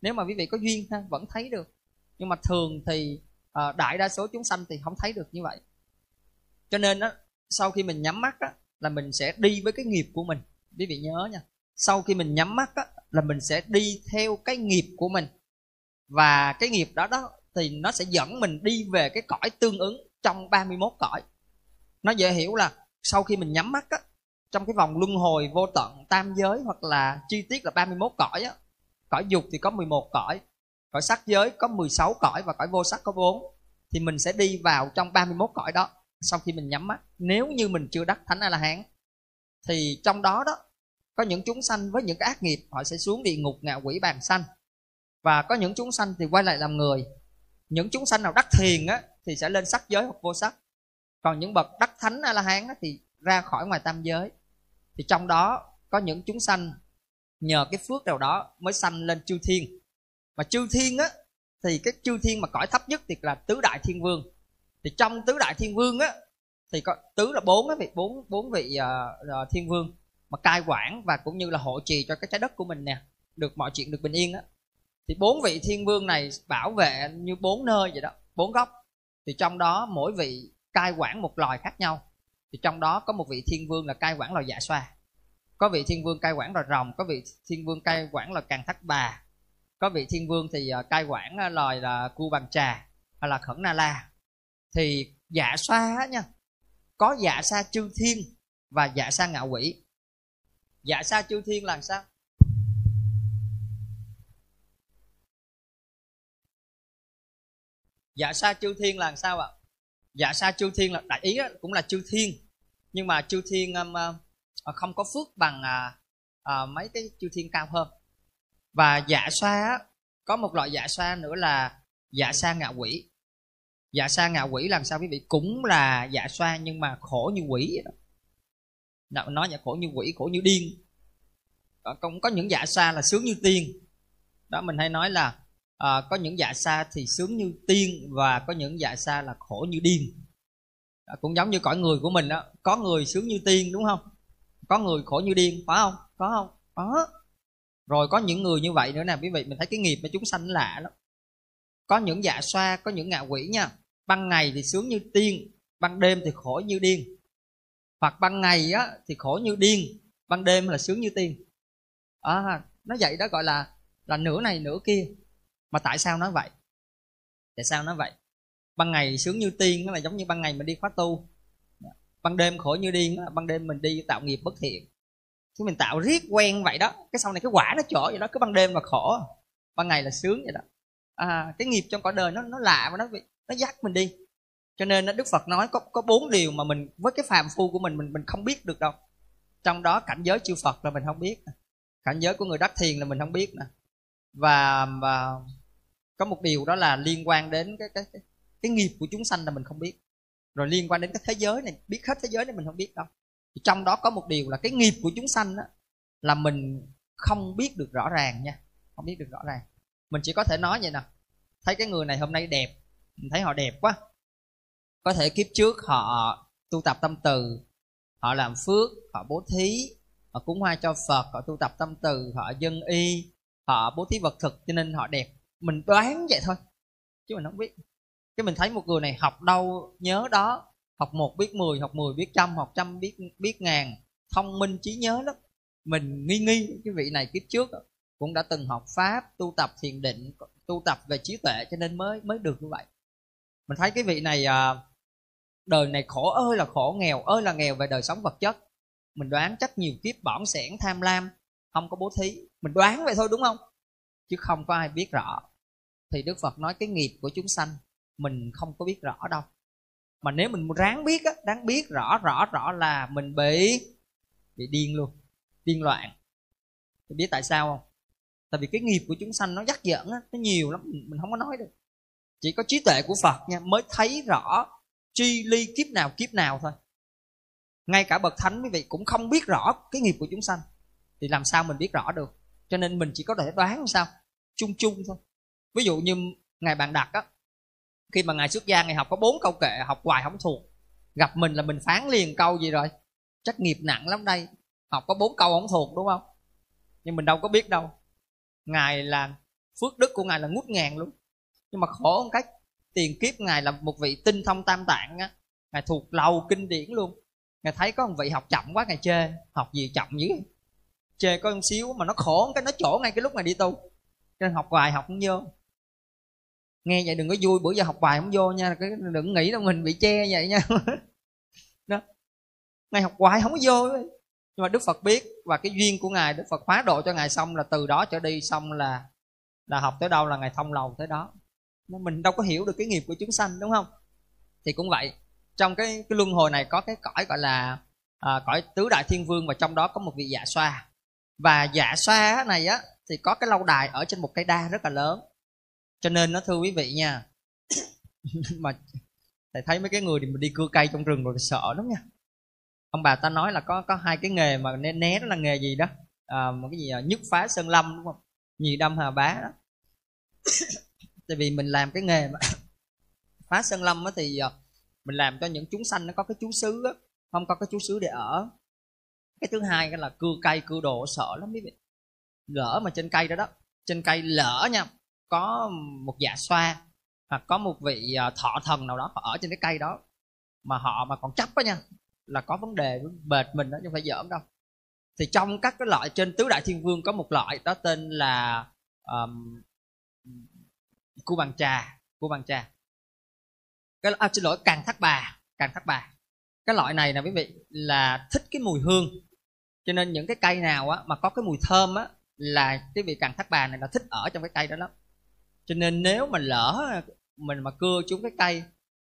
[SPEAKER 1] Nếu mà quý vị có duyên ha, vẫn thấy được. Nhưng mà thường thì ờ, đại đa số chúng sanh thì không thấy được như vậy. Cho nên đó, sau khi mình nhắm mắt á, là mình sẽ đi với cái nghiệp của mình. Quý vị nhớ nha sau khi mình nhắm mắt á, là mình sẽ đi theo cái nghiệp của mình. Và cái nghiệp đó đó thì nó sẽ dẫn mình đi về cái cõi tương ứng trong 31 cõi. Nó dễ hiểu là sau khi mình nhắm mắt á, trong cái vòng luân hồi vô tận tam giới hoặc là chi tiết là 31 cõi á, cõi dục thì có 11 cõi cõi sắc giới có 16 cõi và cõi vô sắc có 4 thì mình sẽ đi vào trong 31 cõi đó sau khi mình nhắm mắt. Nếu như mình chưa đắc thánh a la hán thì trong đó đó có những chúng sanh với những cái ác nghiệp họ sẽ xuống địa ngục ngạ quỷ bàn sanh. Và có những chúng sanh thì quay lại làm người. Những chúng sanh nào đắc thiền á thì sẽ lên sắc giới hoặc vô sắc. Còn những bậc đắc thánh a la hán á thì ra khỏi ngoài tam giới. Thì trong đó có những chúng sanh nhờ cái phước nào đó mới sanh lên chư thiên. Mà chư thiên á thì cái chư thiên mà cõi thấp nhất thì là tứ đại thiên vương. Thì trong tứ đại thiên vương á thì có tứ là bốn á vị bốn bốn vị uh, uh, thiên vương mà cai quản và cũng như là hộ trì cho cái trái đất của mình nè, được mọi chuyện được bình yên á. Thì bốn vị thiên vương này bảo vệ như bốn nơi vậy đó, bốn góc. Thì trong đó mỗi vị cai quản một loài khác nhau. Thì trong đó có một vị thiên vương là cai quản loài dạ xoa. Có vị thiên vương cai quản loài rồng, có vị thiên vương cai quản loài càng thắt bà. Có vị thiên vương thì ờ, cai quản ờ, loài là cu bằng trà hay là khẩn na la. Thì dạ xoa nha, có dạ sa chư thiên và dạ sa ngạo quỷ dạ sa chư thiên là sao? Dạ sa chư thiên là sao ạ? Dạ sa chư thiên là đại ý cũng là chư thiên. Nhưng mà chư thiên um, uh, không có phước bằng uh, uh, mấy cái chư thiên cao hơn. Và dạ sa có một loại dạ sa nữa là dạ sa ngạ quỷ. Dạ sa ngạ quỷ làm sao quý vị? Cũng là dạ sa nhưng mà khổ như quỷ vậy đó nói dạ khổ như quỷ khổ như điên. Cũng có những dạ sa là sướng như tiên. Đó mình hay nói là à, có những dạ sa thì sướng như tiên và có những dạ sa là khổ như điên. À, cũng giống như cõi người của mình đó có người sướng như tiên đúng không? Có người khổ như điên phải không? Có không? Có. Rồi có những người như vậy nữa nè quý vị mình thấy cái nghiệp mà chúng sanh lạ lắm. Có những dạ xoa có những ngạ quỷ nha. Ban ngày thì sướng như tiên ban đêm thì khổ như điên hoặc ban ngày á thì khổ như điên ban đêm là sướng như tiên. À, nó vậy đó gọi là là nửa này nửa kia. Mà tại sao nó vậy? Tại sao nó vậy? Ban ngày sướng như tiên nó là giống như ban ngày mình đi khóa tu. Ban đêm khổ như điên ban đêm mình đi tạo nghiệp bất thiện. Chứ mình tạo riết quen vậy đó cái sau này cái quả nó chỗ vậy đó Cứ ban đêm là khổ. Ban ngày là sướng vậy đó. À, cái nghiệp trong cõi đời nó nó lạ và nó nó dắt mình đi cho nên đức phật nói có có bốn điều mà mình với cái phàm phu của mình mình mình không biết được đâu. Trong đó cảnh giới chư phật là mình không biết cảnh giới của người đắc thiền là mình không biết nè. Và và có một điều đó là liên quan đến cái cái cái, cái nghiệp của chúng sanh là mình không biết. Rồi liên quan đến cái thế giới này biết hết thế giới này mình không biết đâu. Trong đó có một điều là cái nghiệp của chúng sanh đó, là mình không biết được rõ ràng nha. Không biết được rõ ràng. Mình chỉ có thể nói vậy nè. Thấy cái người này hôm nay đẹp. Mình thấy họ đẹp quá có thể kiếp trước họ tu tập tâm từ họ làm phước họ bố thí họ cúng hoa cho phật họ tu tập tâm từ họ dân y họ bố thí vật thực cho nên họ đẹp. Mình đoán vậy thôi chứ mình không biết. Cái mình thấy một người này học đâu nhớ đó học một biết mười học mười biết trăm học trăm biết biết ngàn thông minh trí nhớ lắm. Mình nghi nghi cái vị này kiếp trước cũng đã từng học pháp tu tập thiền định tu tập về trí tuệ cho nên mới mới được như vậy. Mình thấy cái vị này à, đời này khổ ơi là khổ nghèo, ơi là nghèo về đời sống vật chất. Mình đoán chắc nhiều kiếp bỏng sẻn, tham lam, không có bố thí. Mình đoán vậy thôi, đúng không? Chứ không có ai biết rõ. Thì đức phật nói cái nghiệp của chúng sanh, mình không có biết rõ đâu. Mà nếu mình ráng biết á đáng biết rõ rõ rõ là mình bị bị điên luôn, điên loạn. Thì biết tại sao không? Tại vì cái nghiệp của chúng sanh nó dắt dẫn á, nó nhiều lắm, mình không có nói được. Chỉ có trí tuệ của phật nha, mới thấy rõ chi ly kiếp nào kiếp nào thôi. Ngay cả bậc thánh quý vị cũng không biết rõ cái nghiệp của chúng sanh. Thì làm sao mình biết rõ được? Cho nên mình chỉ có thể đoán sao? Chung chung thôi. Ví dụ như ngài bạn đặt á, khi mà ngài xuất gia ngài học có bốn câu kệ, học hoài không thuộc. Gặp mình là mình phán liền câu gì rồi? Trách nghiệp nặng lắm đây. Học có bốn câu không thuộc đúng không? Nhưng mình đâu có biết đâu. Ngài là, phước đức của ngài là ngút ngàn luôn nhưng mà khổ một cách tiền kiếp ngài là một vị tinh thông tam tạng á. Ngài thuộc lầu kinh điển luôn. Ngài thấy có một vị học chậm quá, ngài chê, học gì chậm dữ? Chê có một xíu mà nó khổ cái nó chỗ ngay cái lúc ngài đi tu. Nên học hoài học không vô. Nghe vậy đừng có vui, bữa giờ học bài không vô nha đừng nghĩ đâu, mình bị che vậy nha. Đó. Ngài học hoài không có vô. Nhưng mà đức phật biết và cái duyên của ngài, đức phật hóa độ cho ngài xong là từ đó trở đi xong là là học tới đâu là ngài thông lầu tới đó mình đâu có hiểu được cái nghiệp của chúng sanh đúng không? Thì cũng vậy. Trong cái cái luân hồi này có cái cõi gọi là à, cõi tứ đại thiên vương và trong đó có một vị dạ xoa. Và dạ xoa này á thì có cái lâu đài ở trên một cây đa rất là lớn. Cho nên nó thưa quý vị nha. Mà thầy thấy mấy cái người thì mình đi cưa cây trong rừng rồi sợ lắm nha. Ông bà ta nói là có có hai cái nghề mà né, né đó là nghề gì đó? À, một cái gì nhất phá sơn lâm đúng không? Nhị đâm hà bá đó tại vì mình làm cái nghề mà. Phá sơn lâm á thì ờ, mình làm cho những chúng sanh nó có cái chú xứ á không có cái chú xứ để ở. Cái thứ hai là cưa cây cưa đồ sợ lắm quý vị. Lỡ mà trên cây đó đó trên cây lỡ nha có một dạ xoa hoặc có một vị ờ, thọ thần nào đó họ ở trên cái cây đó mà họ mà còn chấp á nha là có vấn đề với bệt mình đó chứ không phải giỡn đâu. Thì trong các cái loại trên tứ đại thiên vương có một loại đó tên là um, của bằng trà của bằng trà. Cái à, xin lỗi càng thắt bà càng thắt bà. Cái loại này nè quý vị là thích cái mùi hương. Cho nên những cái cây nào á mà có cái mùi thơm á là cái vị càng thắt bà này là thích ở trong cái cây đó lắm. Cho nên nếu mà lỡ mình mà cưa chúng cái cây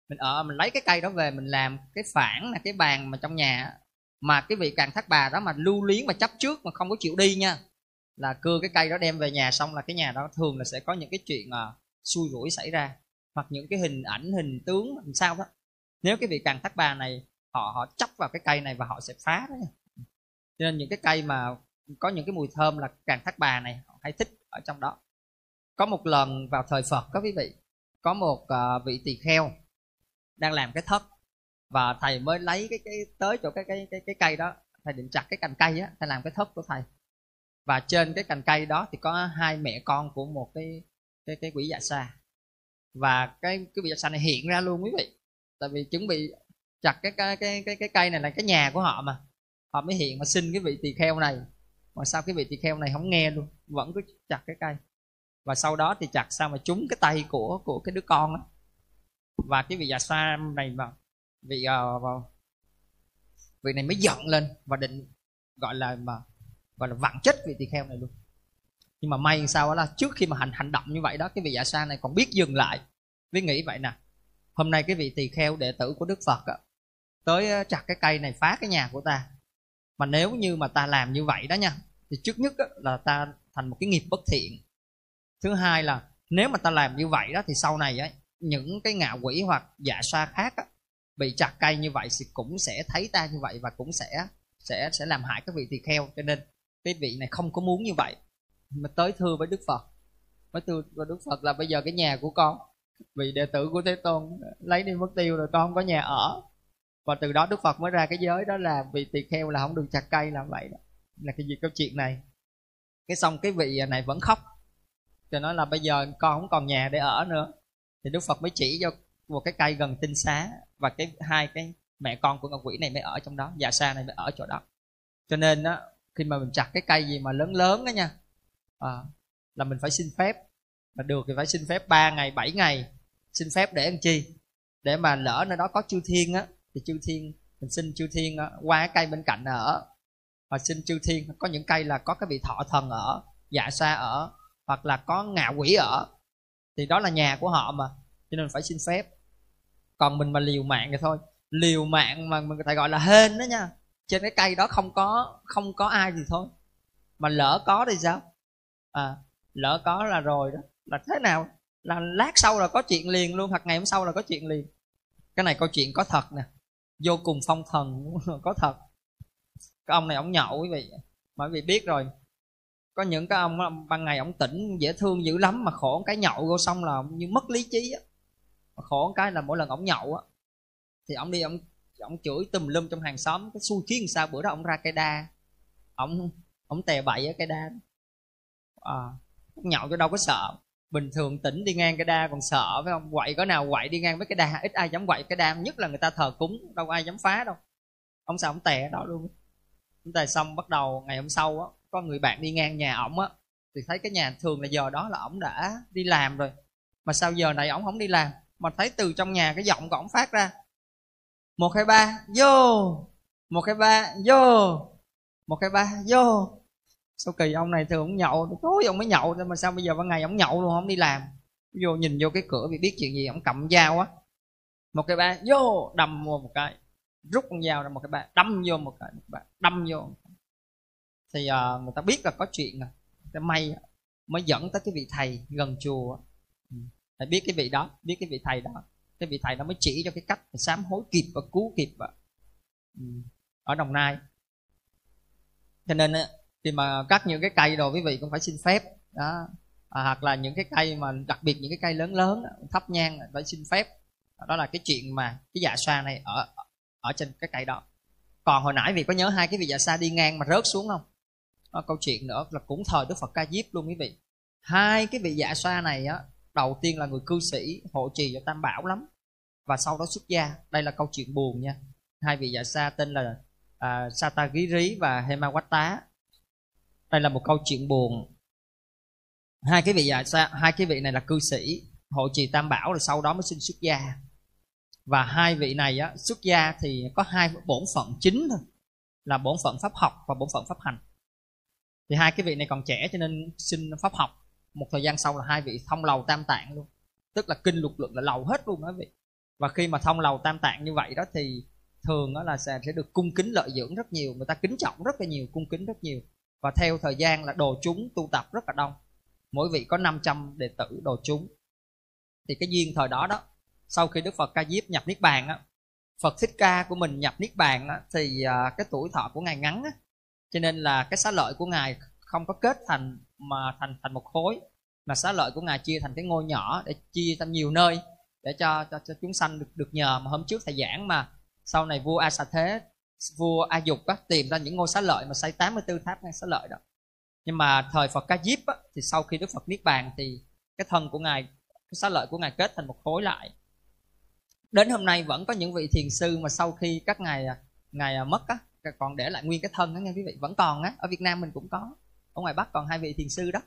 [SPEAKER 1] mình ở mình lấy cái cây đó về mình làm cái phản là cái bàn mà trong nhà mà cái vị càng thắt bà đó mà lưu luyến mà chấp trước mà không có chịu đi nha là cưa cái cây đó đem về nhà xong là cái nhà đó thường là sẽ có những cái chuyện uh, xui rủi xảy ra hoặc những cái hình ảnh hình tướng làm sao đó. Nếu cái vị càng thác bà này họ họ chấp vào cái cây này và họ sẽ phá đó cho nên những cái cây mà có những cái mùi thơm là càng thác bà này họ hay thích ở trong đó. Có một lần vào thời phật các quý vị có một uh, vị tỳ kheo đang làm cái thất và thầy mới lấy cái cái tới chỗ cái cái cái cái cây đó thầy định chặt cái cành cây á thầy làm cái thất của thầy. Và trên cái cành cây đó thì có hai mẹ con của một cái cái cái quỷ dạ xa. Và cái cái vị dạ xa này hiện ra luôn quý vị. Tại vì chuẩn bị chặt cái cái cái cái cái cây này là cái nhà của họ mà. Họ mới hiện mà xin cái vị tỳ kheo này. Mà sao cái vị tỳ kheo này không nghe luôn vẫn cứ chặt cái cây. Và sau đó thì chặt sao mà trúng cái tay của của cái đứa con đó và cái vị già xa này mà vị uh, vị này mới giận lên và định gọi là mà gọi là vặn chết vị tỳ kheo này luôn nhưng mà may sao đó là trước khi mà hành hành động như vậy đó cái vị dạ sa này còn biết dừng lại. Biết nghĩ vậy nè. Hôm nay cái vị tỳ kheo đệ tử của đức phật đó, tới chặt cái cây này phá cái nhà của ta. Mà nếu như mà ta làm như vậy đó nha thì trước nhất đó, là ta thành một cái nghiệp bất thiện. Thứ hai là nếu mà ta làm như vậy đó thì sau này ấy, những cái ngạ quỷ hoặc dạ sa khác á, bị chặt cây như vậy thì cũng sẽ thấy ta như vậy và cũng sẽ sẽ sẽ làm hại các vị tỳ kheo. Cho nên cái vị này không có muốn như vậy mà tới thưa với đức phật. Mới thưa với đức phật là bây giờ cái nhà của con vì đệ tử của thế tôn lấy đi mất tiêu rồi con không có nhà ở. Và từ đó đức phật mới ra cái giới đó là vì tỳ kheo là không được chặt cây làm vậy đó. Là cái gì câu chuyện này. Cái xong cái vị này vẫn khóc. Cho nói là bây giờ con không còn nhà để ở nữa. Thì đức phật mới chỉ cho một cái cây gần tinh xá và cái hai cái mẹ con của ngọc quỷ này mới ở trong đó. Già sa này mới ở chỗ đó. Cho nên đó khi mà mình chặt cái cây gì mà lớn lớn đó nha à, là mình phải xin phép. Mà được thì phải xin phép 3 ngày 7 ngày. Xin phép để ăn chi? Để mà lỡ nơi đó có chư thiên á thì chư thiên mình xin chư thiên á, qua cái cây bên cạnh ở. Hoặc xin chư thiên có những cây là có cái vị thọ thần ở dạ xa ở hoặc là có ngạ quỷ ở. Thì đó là nhà của họ mà cho nên phải xin phép. Còn mình mà liều mạng thì thôi. Liều mạng mà mình phải gọi là hên đó nha. Trên cái cây đó không có không có ai thì thôi. Mà lỡ có thì sao? À lỡ có là rồi đó. Là thế nào? Là lát sau là có chuyện liền luôn, hoặc ngày hôm sau là có chuyện liền. Cái này câu chuyện có thật nè. Vô cùng phong thần có thật. Cái ông này ông nhậu quý vị. Mà quý vị biết rồi. Có những cái ông ban ngày ông tỉnh dễ thương dữ lắm mà khổ cái nhậu vô xong là như mất lý trí á. Khổ cái là mỗi lần ông nhậu á, thì ông đi ông ông chửi tùm lum trong hàng xóm, cái xui khiến sao bữa đó ông ra cây đa. Ông ông tè bậy ở cây đa à, nhậu cho đâu có sợ. Bình thường tỉnh đi ngang cái đa còn sợ phải không? Quậy có nào quậy đi ngang với cái đa ít ai dám quậy cái đa nhất là người ta thờ cúng đâu ai dám phá đâu. Ông sao ông tè đó luôn. Chúng ta xong bắt đầu ngày hôm sau á có người bạn đi ngang nhà ổng á thì thấy cái nhà thường là giờ đó là ổng đã đi làm rồi. Mà sao giờ này ổng không đi làm? Mà thấy từ trong nhà cái giọng của ổng phát ra. Một hai ba vô! Một hai ba vô! Một hai ba vô! Sao kỳ ông này thường ông nhậu? Tối ông mới nhậu mà sao bây giờ ban ngày ông nhậu luôn không đi làm? Vô nhìn vô cái cửa vì biết chuyện gì ông cầm dao á một cái ba vô đâm vô một cái rút con dao ra một cái ba đâm vô một cái một cái, đâm vô. Thì uh, người ta biết là có chuyện à, rồi. cái may mới dẫn tới cái vị thầy gần chùa ừ, phải biết cái vị đó biết cái vị thầy đó. Cái vị thầy đó mới chỉ cho cái cách sám hối kịp và cứu kịp ừ, ở đồng nai. Cho nên thì mà cắt những cái cây rồi quý vị cũng phải xin phép. Đó. À, hoặc là những cái cây mà đặc biệt những cái cây lớn lớn thấp nhang phải xin phép. Đó là cái chuyện mà cái dạ xoa này ở ở trên cái cây đó. Còn hồi nãy vì có nhớ hai cái vị dạ xa đi ngang mà rớt xuống không? Đó, câu chuyện nữa là cũng thời đức phật ca diếp luôn quý vị. Hai cái vị dạ xoa này á đầu tiên là người cư sĩ hộ trì cho tam bảo lắm và sau đó xuất gia. Đây là câu chuyện buồn nha. Hai vị dạ sa tên là à, uh, Satagiri và Hemawata đây là một câu chuyện buồn. Hai cái vị dạ hai cái vị này là cư sĩ hộ trì tam bảo rồi sau đó mới xin xuất gia. Và hai vị này á, xuất gia thì có hai bổn phận chính thôi là bổn phận pháp học và bổn phận pháp hành. Thì hai cái vị này còn trẻ cho nên xin pháp học. Một thời gian sau là hai vị thông lầu tam tạng luôn. Tức là kinh lục luận là lầu hết luôn đó vị. Và khi mà thông lầu tam tạng như vậy đó thì thường đó là sẽ được cung kính lợi dưỡng rất nhiều người ta kính trọng rất là nhiều cung kính rất nhiều và theo thời gian là đồ chúng tu tập rất là đông. Mỗi vị có 500 đệ tử đồ chúng. Thì cái duyên thời đó đó sau khi đức phật ca diếp nhập niết bàn á phật thích ca của mình nhập niết bàn á, thì à, cái tuổi thọ của ngài ngắn á, cho nên là cái xá lợi của ngài không có kết thành mà thành thành một khối mà xá lợi của ngài chia thành cái ngôi nhỏ để chia thành nhiều nơi để cho cho, cho chúng sanh được được nhờ. Mà hôm trước thầy giảng mà sau này vua a xà thế vua a dục á, tìm ra những ngôi xá lợi mà xây 84 tháp ngay xá lợi đó. Nhưng mà thời phật ca diếp á, thì sau khi đức phật niết bàn thì cái thân của ngài cái xá lợi của ngài kết thành một khối lại. Đến hôm nay vẫn có những vị thiền sư mà sau khi các ngài ngài à, mất á còn để lại nguyên cái thân đó nghe quý vị vẫn còn á ở việt nam mình cũng có. Ở ngoài bắc còn hai vị thiền sư đó.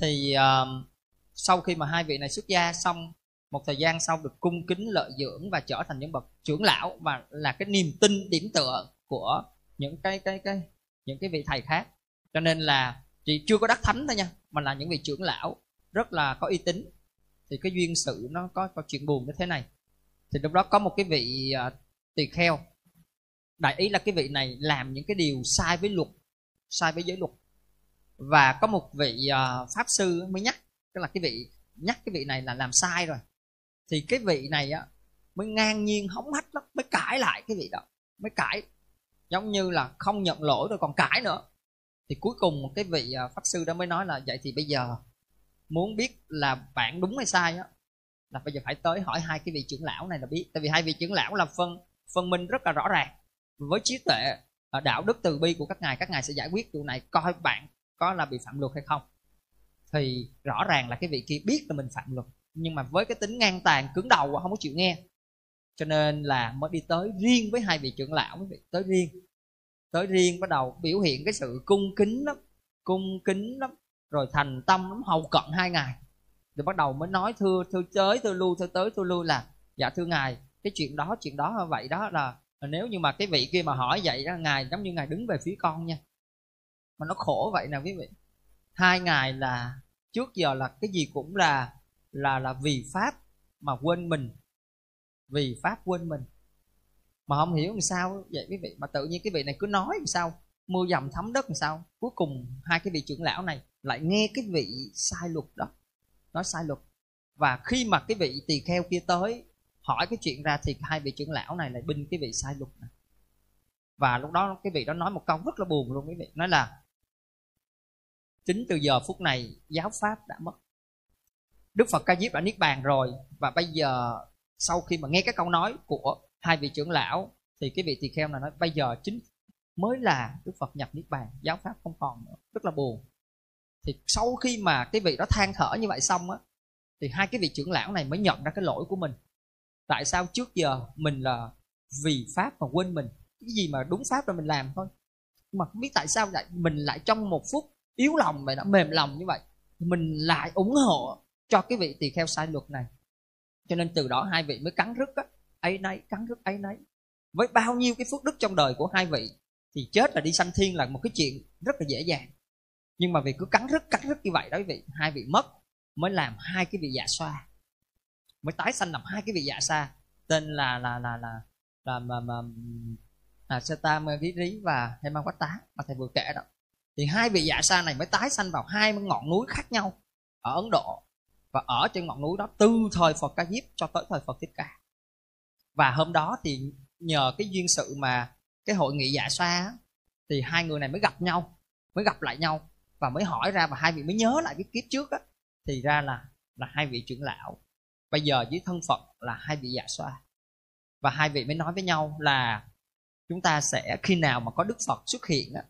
[SPEAKER 1] Thì uh, sau khi mà hai vị này xuất gia xong một thời gian sau được cung kính lợi dưỡng và trở thành những bậc trưởng lão và là cái niềm tin điểm tựa của những cái cái cái những cái vị thầy khác. Cho nên là chỉ chưa có đắc thánh thôi nha mà là những vị trưởng lão rất là có uy tín. Thì cái duyên sự nó có có chuyện buồn như thế này. Thì lúc đó có một cái vị uh, tỳ kheo. Đại ý là cái vị này làm những cái điều sai với luật sai với giới luật. Và có một vị uh, pháp sư mới nhắc tức là cái vị nhắc cái vị này là làm sai rồi thì cái vị này á, mới ngang nhiên hóng hách lắm, mới cãi lại cái vị đó, mới cãi. Giống như là không nhận lỗi rồi còn cãi nữa. Thì cuối cùng một cái vị à, pháp sư đó mới nói là, vậy thì bây giờ muốn biết là bạn đúng hay sai á, là bây giờ phải tới hỏi hai cái vị trưởng lão này là biết. Tại vì hai vị trưởng lão là phân phân minh rất là rõ ràng. Với trí tuệ à, đạo đức từ bi của các ngài các ngài sẽ giải quyết vụ này coi bạn có là bị phạm luật hay không. Thì rõ ràng là cái vị kia biết là mình phạm luật nhưng mà với cái tính ngang tàn, cứng đầu không có chịu nghe. Cho nên là mới đi tới riêng với hai vị trưởng lão quý vị tới riêng. Tới riêng bắt đầu biểu hiện cái sự cung kính lắm, cung kính lắm, rồi thành tâm lắm, hầu cận hai ngày. Rồi bắt đầu mới nói, thưa thưa tới thưa lưu, thưa tới, thưa lưu là dạ thưa ngài, cái chuyện đó chuyện đó vậy đó, là nếu như mà cái vị kia mà hỏi vậy đó, ngài giống như ngài đứng về phía con nha. Mà nó khổ vậy nè quý vị. Hai ngài là, trước giờ là cái gì cũng là là là vì pháp mà quên mình. Vì pháp quên mình. Mà không hiểu làm sao vậy quý vị. Mà tự nhiên cái vị này cứ nói làm sao, mưa dầm thấm đất làm sao. Cuối cùng hai cái vị trưởng lão này lại nghe cái vị sai luật đó. Nói sai luật. Và khi mà cái vị tỳ kheo kia tới, hỏi cái chuyện ra thì hai vị trưởng lão này lại binh cái vị sai luật này. Và lúc đó cái vị đó nói một câu rất là buồn luôn quý vị. Nói là chính từ giờ phút này, giáo pháp đã mất đức phật ca diếp đã niết bàn rồi. Và bây giờ, sau khi mà nghe cái câu nói của hai vị trưởng lão, thì cái vị tỳ kheo này nói, bây giờ chính mới là đức phật nhập niết bàn, giáo pháp không còn nữa. Rất là buồn. Thì sau khi mà cái vị đó than thở như vậy xong á, thì hai cái vị trưởng lão này mới nhận ra cái lỗi của mình. Tại sao trước giờ mình là vì pháp mà quên mình? Cái gì mà đúng pháp là mình làm thôi. Nhưng mà không biết tại sao lại mình lại trong một phút yếu lòng vậy đã mềm lòng như vậy. Mình lại ủng hộ cho cái vị tỳ kheo sai luật này. Cho nên từ đó hai vị mới cắn rứt á, ấy nấy, cắn rứt ấy nấy. Với bao nhiêu cái phước đức trong đời của hai vị, thì chết là đi sanh thiên là một cái chuyện rất là dễ dàng. Nhưng mà vì cứ cắn rứt cắn rứt như vậy đó quý vị, hai vị mất, mới làm hai cái vị dạ xoa. Mới tái sanh làm hai cái vị dạ xa, tên là là là là là, mà mà là Seta Rí và Hemawata mà thầy vừa kể đó. Thì hai vị dạ sa này mới tái sanh vào hai ngọn núi khác nhau ở Ấn Độ và ở trên ngọn núi đó từ thời Phật Ca Diếp cho tới thời Phật Thích Ca. Và hôm đó thì nhờ cái duyên sự mà cái hội nghị dạ xoa thì hai người này mới gặp nhau mới gặp lại nhau và mới hỏi ra và hai vị mới nhớ lại cái kiếp trước á thì ra là là hai vị trưởng lão. Bây giờ dưới thân phận là hai vị dạ xoa. Và hai vị mới nói với nhau là chúng ta sẽ khi nào mà có đức phật xuất hiện á,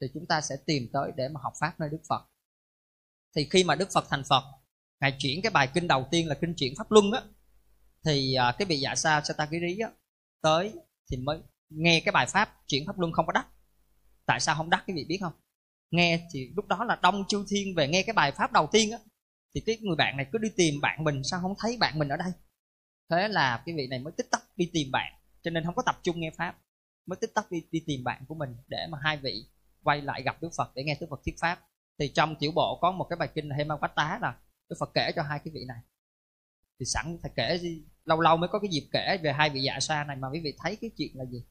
[SPEAKER 1] thì chúng ta sẽ tìm tới để mà học pháp nơi đức phật. Thì khi mà đức phật thành phật ngài chuyển cái bài kinh đầu tiên là kinh chuyển pháp luân á thì à, cái vị dạ sa satagiri á tới thì mới nghe cái bài pháp chuyển pháp luân không có đắc. Tại sao không đắc cái vị biết không? Nghe thì lúc đó là đông chư thiên về nghe cái bài pháp đầu tiên á thì cái người bạn này cứ đi tìm bạn mình sao không thấy bạn mình ở đây? Thế là cái vị này mới tích tắc đi tìm bạn cho nên không có tập trung nghe pháp. Mới tích tắc đi, đi tìm bạn của mình để mà hai vị quay lại gặp đức phật để nghe đức phật thuyết pháp. Thì trong tiểu bộ có một cái bài kinh là Hema Tá là Đức Phật kể cho hai cái vị này. Thì sẵn thầy kể lâu lâu mới có cái dịp kể về hai vị dạ sa này mà quý vị thấy cái chuyện là gì.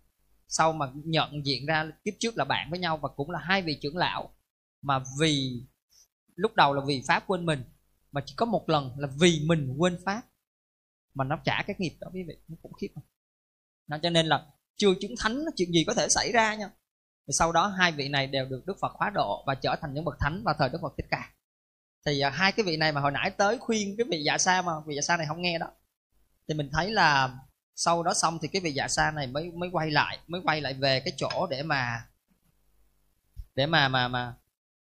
[SPEAKER 1] Sau mà nhận diện ra kiếp trước là bạn với nhau và cũng là hai vị trưởng lão, mà vì, lúc đầu là vì pháp quên mình, mà chỉ có một lần là vì mình quên pháp, mà nó trả cái nghiệp đó quý vị, nó khủng khiếp không? Nó cho nên là chưa chứng thánh chuyện gì có thể xảy ra nha. Sau đó hai vị này đều được đức phật khóa độ và trở thành những bậc thánh vào thời đức phật thích ca thì à, hai cái vị này mà hồi nãy tới khuyên cái vị dạ sa mà vị dạ sa này không nghe đó. Thì mình thấy là sau đó xong thì cái vị dạ sa này mới mới quay lại mới quay lại về cái chỗ để mà để mà mà mà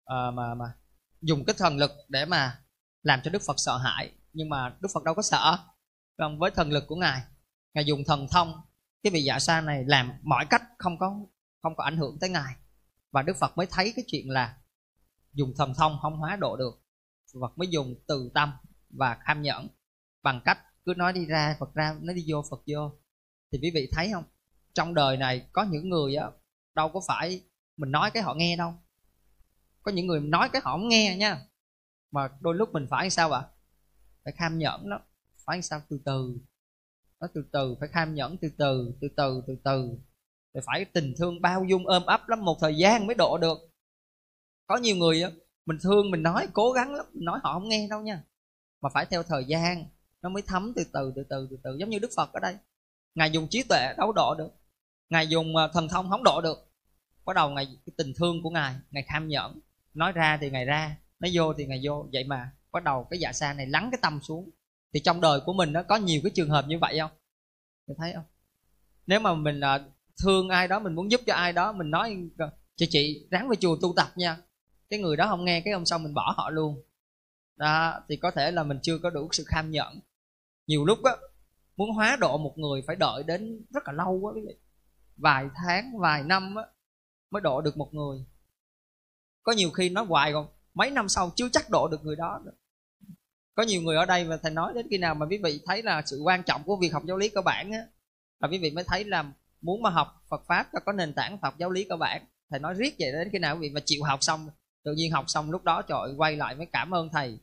[SPEAKER 1] uh, mà mà dùng cái thần lực để mà làm cho đức phật sợ hãi. Nhưng mà đức phật đâu có sợ. Còn với thần lực của ngài ngài dùng thần thông cái vị dạ sa này làm mọi cách không có không có ảnh hưởng tới ngài. Và đức phật mới thấy cái chuyện là dùng thần thông không hóa độ được phật mới dùng từ tâm và kham nhẫn bằng cách cứ nói đi ra, phật ra, nói đi vô, phật vô. Thì quý vị thấy không? Trong đời này có những người á, đâu có phải mình nói cái họ nghe đâu. Có những người nói cái họ không nghe nha. Mà đôi lúc mình phải sao ạ? Phải kham nhẫn đó. Phải sao? Từ từ. Nó từ từ, phải kham nhẫn từ từ từ từ từ từ. Thì phải tình thương bao dung ôm ấp lắm, một thời gian mới độ được. Có nhiều người á mình thương, mình nói, cố gắng lắm. Mình nói họ không nghe đâu nha. Mà phải theo thời gian. Nó mới thấm từ từ từ từ từ từ. Giống như đức phật ở đây. Ngài dùng trí tuệ đâu độ được. Ngài dùng ờ, thần thông không độ được. Bắt đầu ngài, cái tình thương của ngài ngài kham nhẫn. Nói ra thì ngài ra, nói vô thì ngài vô. Vậy mà bắt đầu cái dạ xa này lắng cái tâm xuống. Thì trong đời của mình nó có nhiều cái trường hợp như vậy không? Mình thấy không? Nếu mà mình ờ, thương ai đó, mình muốn giúp cho ai đó, mình nói ờ, chị chị, ráng về chùa tu tập nha cái người đó không nghe, cái ông xong mình bỏ họ luôn. Đó, thì có thể là mình chưa có đủ sự kham nhẫn nhiều lúc á, muốn hóa độ một người phải đợi đến rất là lâu quá quý vị. Vài tháng, vài năm á, mới độ được một người. Có nhiều khi nói hoài còn mấy năm sau chưa chắc độ được người đó nữa. có nhiều người ở đây mà thầy nói đến khi nào mà quý vị thấy là sự quan trọng của việc học giáo lý cơ bản á, là quý vị mới thấy là muốn mà học Phật pháp cho có nền tảng học giáo lý cơ bản. Thầy nói riết vậy đến khi nào quý vị mà chịu học xong tự nhiên học xong lúc đó trời quay lại mới cảm ơn thầy.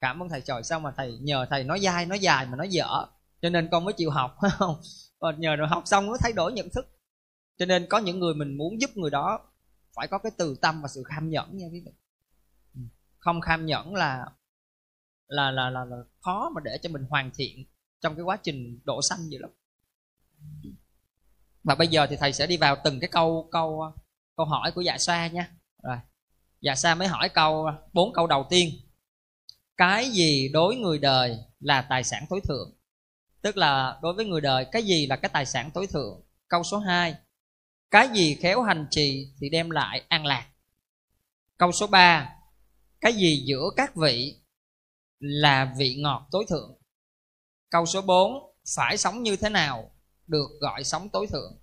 [SPEAKER 1] Cảm ơn thầy trời sao mà thầy nhờ thầy nói dai nói dài mà nói dở. Cho nên con mới chịu học không? Và nhờ rồi học xong mới thay đổi nhận thức. Cho nên có những người mình muốn giúp người đó phải có cái từ tâm và sự kham nhẫn nha quý vị. Ừ. Không kham nhẫn là là là là, là khó mà để cho mình hoàn thiện trong cái quá trình độ xanh vậy lắm. Và bây giờ thì thầy sẽ đi vào từng cái câu câu câu hỏi của dạ xoa nha. Rồi và sa mới hỏi câu, bốn câu đầu tiên. Cái gì đối người đời là tài sản tối thượng? Tức là đối với người đời, cái gì là cái tài sản tối thượng? Câu số 2 cái gì khéo hành trì thì đem lại an lạc? Câu số 3 cái gì giữa các vị là vị ngọt tối thượng? Câu số 4 phải sống như thế nào được gọi sống tối thượng?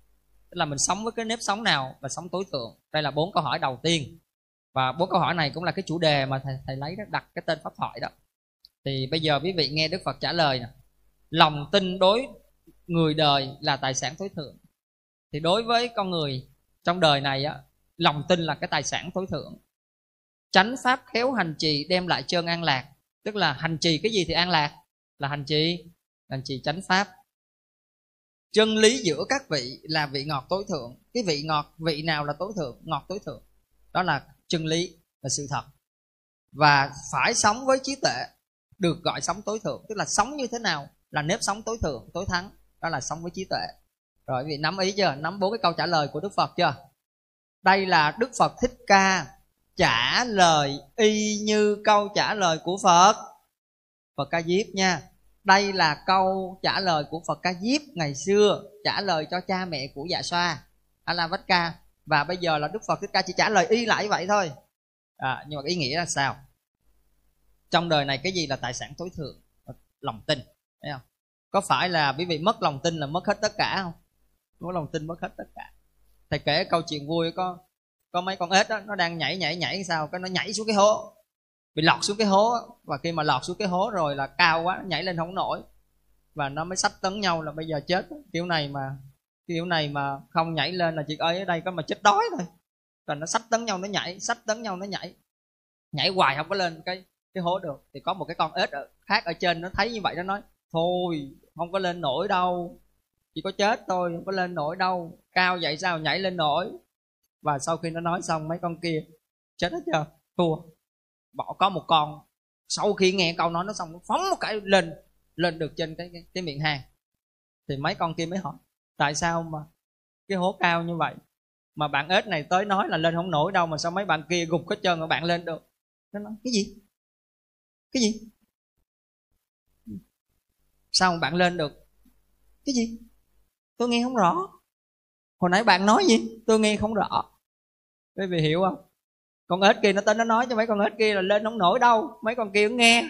[SPEAKER 1] Tức là mình sống với cái nếp sống nào là sống tối thượng? Đây là bốn câu hỏi đầu tiên và bốn câu hỏi này cũng là cái chủ đề mà thầy, thầy lấy đó đặt cái tên pháp thoại đó. Thì bây giờ quý vị nghe đức phật trả lời nè. Lòng tin đối người đời là tài sản tối thượng. Thì đối với con người trong đời này á lòng tin là cái tài sản tối thượng. Chánh pháp khéo hành trì đem lại chân an lạc. Tức là hành trì cái gì thì an lạc. Là hành trì hành trì chánh pháp. Chân lý giữa các vị là vị ngọt tối thượng. Cái vị ngọt vị nào là tối thượng? Ngọt tối thượng. Đó là chân lý và sự thật. Và phải sống với trí tuệ, được gọi sống tối thượng. Tức là sống như thế nào là nếp sống tối thượng, tối thắng. Đó là sống với trí tuệ. Rồi, vị nắm ý chưa? Nắm bốn cái câu trả lời của đức phật chưa? Đây là đức phật thích ca trả lời y như câu trả lời của phật. Phật ca diếp nha. Đây là câu trả lời của phật ca diếp ngày xưa trả lời cho cha mẹ của dạ xoa. A la vách ca và bây giờ là đức phật thích ca chỉ trả lời y lại vậy thôi. À, nhưng mà ý nghĩa là sao? Trong đời này cái gì là tài sản tối thượng? Lòng tin thấy không? Có phải là quý vị mất lòng tin là mất hết tất cả không? Mất lòng tin mất hết tất cả. Thầy kể câu chuyện vui có có mấy con ếch đó nó đang nhảy nhảy nhảy sao? Cái nó nhảy xuống cái hố. Bị lọt xuống cái hố và khi mà lọt xuống cái hố rồi là cao quá nhảy lên không nổi. Và nó mới sách tấn nhau là bây giờ chết. Kiểu này mà kiểu này mà không nhảy lên là chị ơi ở đây có mà chết đói thôi. Rồi nó sách tấn nhau nó nhảy sách tấn nhau nó nhảy. Nhảy hoài không có lên cái cái hố được. Thì có một cái con ếch ở, khác ở trên nó thấy như vậy nó nói thôi không có lên nổi đâu. Chỉ có chết thôi không có lên nổi đâu. Cao vậy sao nhảy lên nổi? Và sau khi nó nói xong mấy con kia chết hết chưa? Thua. Bỏ có một con. Sau khi nghe câu nói nó xong nó phóng một cái lên lên được trên cái cái, cái miệng hang thì mấy con kia mới hỏi tại sao mà cái hố cao như vậy? Mà bạn ếch này tới nói là lên không nổi đâu mà sao mấy bạn kia gục hết trơn mà bạn lên được? Nó nói, cái gì? Cái gì? Sao mà bạn lên được? Cái gì? Tôi nghe không rõ. Hồi nãy bạn nói gì? Tôi nghe không rõ. Quý vị hiểu không? Con ếch kia nó tới nó nói cho mấy con ếch kia là lên không nổi đâu. Mấy con kia cũng nghe.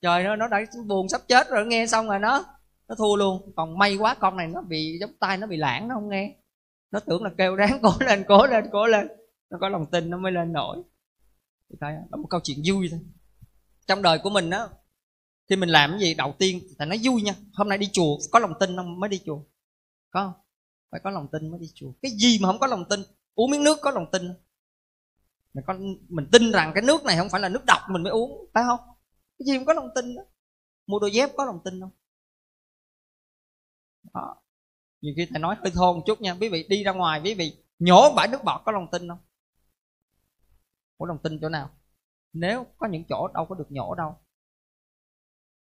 [SPEAKER 1] Trời ơi, nó đã buồn sắp chết rồi, nghe xong rồi nó nó thua luôn. Còn may quá con này nó bị, giống tay nó bị lãng, nó không nghe. Nó tưởng là kêu ráng cố lên cố lên cố lên. Nó có lòng tin nó mới lên nổi. Thì thấy đó một câu chuyện vui thôi. Trong đời của mình á, khi mình làm cái gì, đầu tiên thì nó vui nha. Hôm nay đi chùa, có lòng tin không mới đi chùa? Có không? Phải có lòng tin mới đi chùa. Cái gì mà không có lòng tin? Uống miếng nước có lòng tin mình có mình tin rằng cái nước này không phải là nước độc mình mới uống, phải không? Cái gì không có lòng tin đó? Mua đôi dép có lòng tin không? Đó. nhiều khi thầy nói hơi thô một chút nha. Quý vị đi ra ngoài, quý vị nhổ bãi nước bọt có lòng tin không? Có lòng tin chỗ nào? Nếu có những chỗ đâu có được nhổ đâu.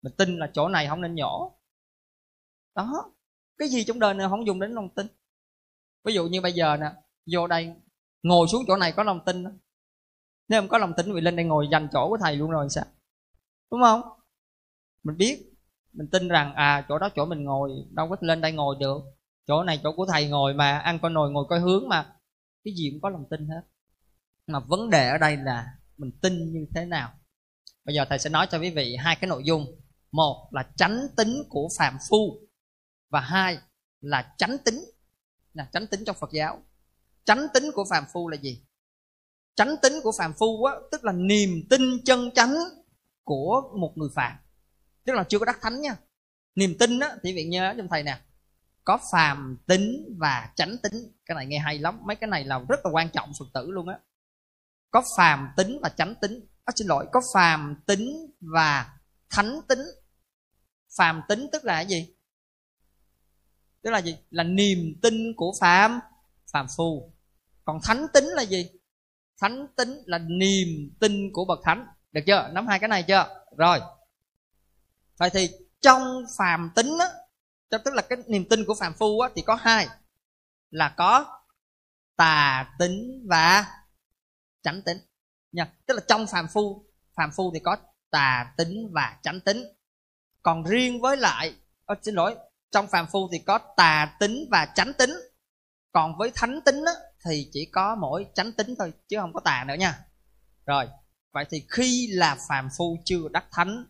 [SPEAKER 1] Mình tin là chỗ này không nên nhổ. Đó. Cái gì trong đời này không dùng đến lòng tin? Ví dụ như bây giờ nè, vô đây ngồi xuống chỗ này có lòng tin đó. nếu không có lòng tin thì lên đây ngồi dành chỗ của thầy luôn rồi sao? Đúng không? Mình biết mình tin rằng à chỗ đó chỗ mình ngồi, đâu có lên đây ngồi được. Chỗ này chỗ của thầy ngồi mà, ăn coi nồi ngồi coi hướng mà. Cái gì cũng có lòng tin hết. Mà vấn đề ở đây là mình tin như thế nào? Bây giờ thầy sẽ nói cho quý vị hai cái nội dung. Một là tránh tính của phàm phu và hai là tránh tính. Là tránh tính trong phật giáo. Tránh tính của phàm phu là gì? Tránh tính của phàm phu á, tức là niềm tin chân chánh của một người phàm tức là chưa có đắc thánh nha. Niềm tin á thì vị nhớ trong thầy nè có phàm tính và chánh tính. Cái này nghe hay lắm. Mấy cái này là rất là quan trọng phật tử luôn á. Có phàm tính và chánh tính. À, xin lỗi có phàm tính và thánh tính. Phàm tính tức là cái gì? Tức là gì? Là niềm tin của phàm phàm phu. Còn thánh tính là gì? Thánh tính là niềm tin của bậc thánh. Được chưa? Nắm hai cái này chưa? Rồi vậy thì trong phàm tính á tức là cái niềm tin của phàm phu á thì có hai. Là có tà tính và chánh tính. Nha tức là trong phàm phu phàm phu thì có tà tính và chánh tính. Còn riêng với lại à, xin lỗi trong phàm phu thì có tà tính và chánh tính. Còn với thánh tính á, thì chỉ có mỗi chánh tính thôi chứ không có tà nữa nha. Rồi vậy thì khi là phàm phu chưa đắc thánh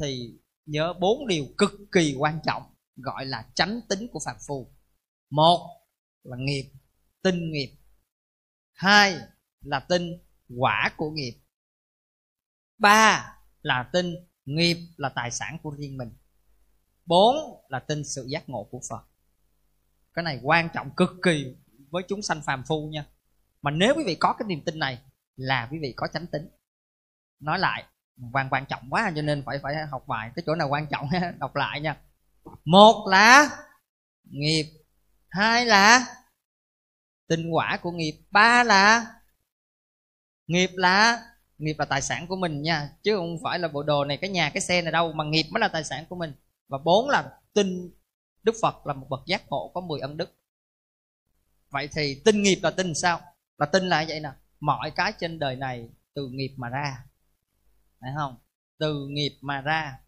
[SPEAKER 1] thì nhớ bốn điều cực kỳ quan trọng gọi là chánh tính của phàm phu. Một là nghiệp tinh nghiệp. Hai là tin quả của nghiệp. Ba là tin nghiệp là tài sản của riêng mình. Bốn là tin sự giác ngộ của phật. Cái này quan trọng cực kỳ với chúng sanh phàm phu nha. Mà nếu quý vị có cái niềm tin này là quý vị có chánh tính. Nói lại quan quan trọng quá, cho nên phải phải học bài cái chỗ nào quan trọng đọc lại nha. Một là nghiệp, hai là tinh quả của nghiệp, ba là nghiệp là nghiệp là tài sản của mình nha, chứ không phải là bộ đồ này, cái nhà, cái xe này đâu, mà nghiệp mới là tài sản của mình. Và bốn là tin đức phật là một bậc giác ngộ có 10 ân đức. Vậy thì tin nghiệp là tin sao? Là tin là vậy nè? Mọi cái trên đời này từ nghiệp mà ra phải không? Từ nghiệp mà ra.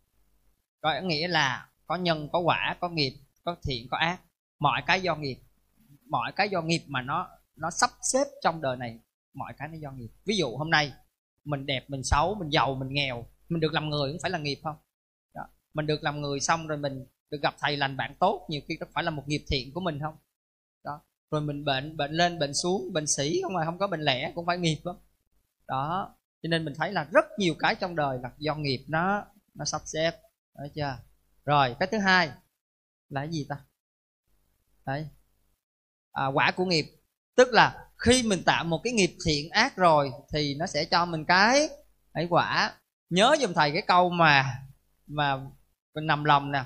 [SPEAKER 1] Có nghĩa là có nhân, có quả, có nghiệp, có thiện, có ác. Mọi cái do nghiệp, mọi cái do nghiệp mà nó nó sắp xếp trong đời này, mọi cái nó do nghiệp. Ví dụ hôm nay, mình đẹp, mình xấu, mình giàu, mình nghèo, mình được làm người cũng phải là nghiệp không? Đó. mình được làm người xong rồi mình được gặp thầy lành bạn tốt, nhiều khi có phải là một nghiệp thiện của mình không? Đó. Rồi mình bệnh bệnh lên, bệnh xuống, bệnh sĩ không mà không có bệnh lẻ, cũng phải nghiệp đó đó cho nên mình thấy là rất nhiều cái trong đời là do nghiệp nó nó sắp xếp. Đấy chưa? Rồi cái thứ hai là cái gì ta? Đấy. À, quả của nghiệp. Tức là khi mình tạo một cái nghiệp thiện ác rồi thì nó sẽ cho mình cái cái quả. Nhớ giùm thầy cái câu mà mà mình nằm lòng nè.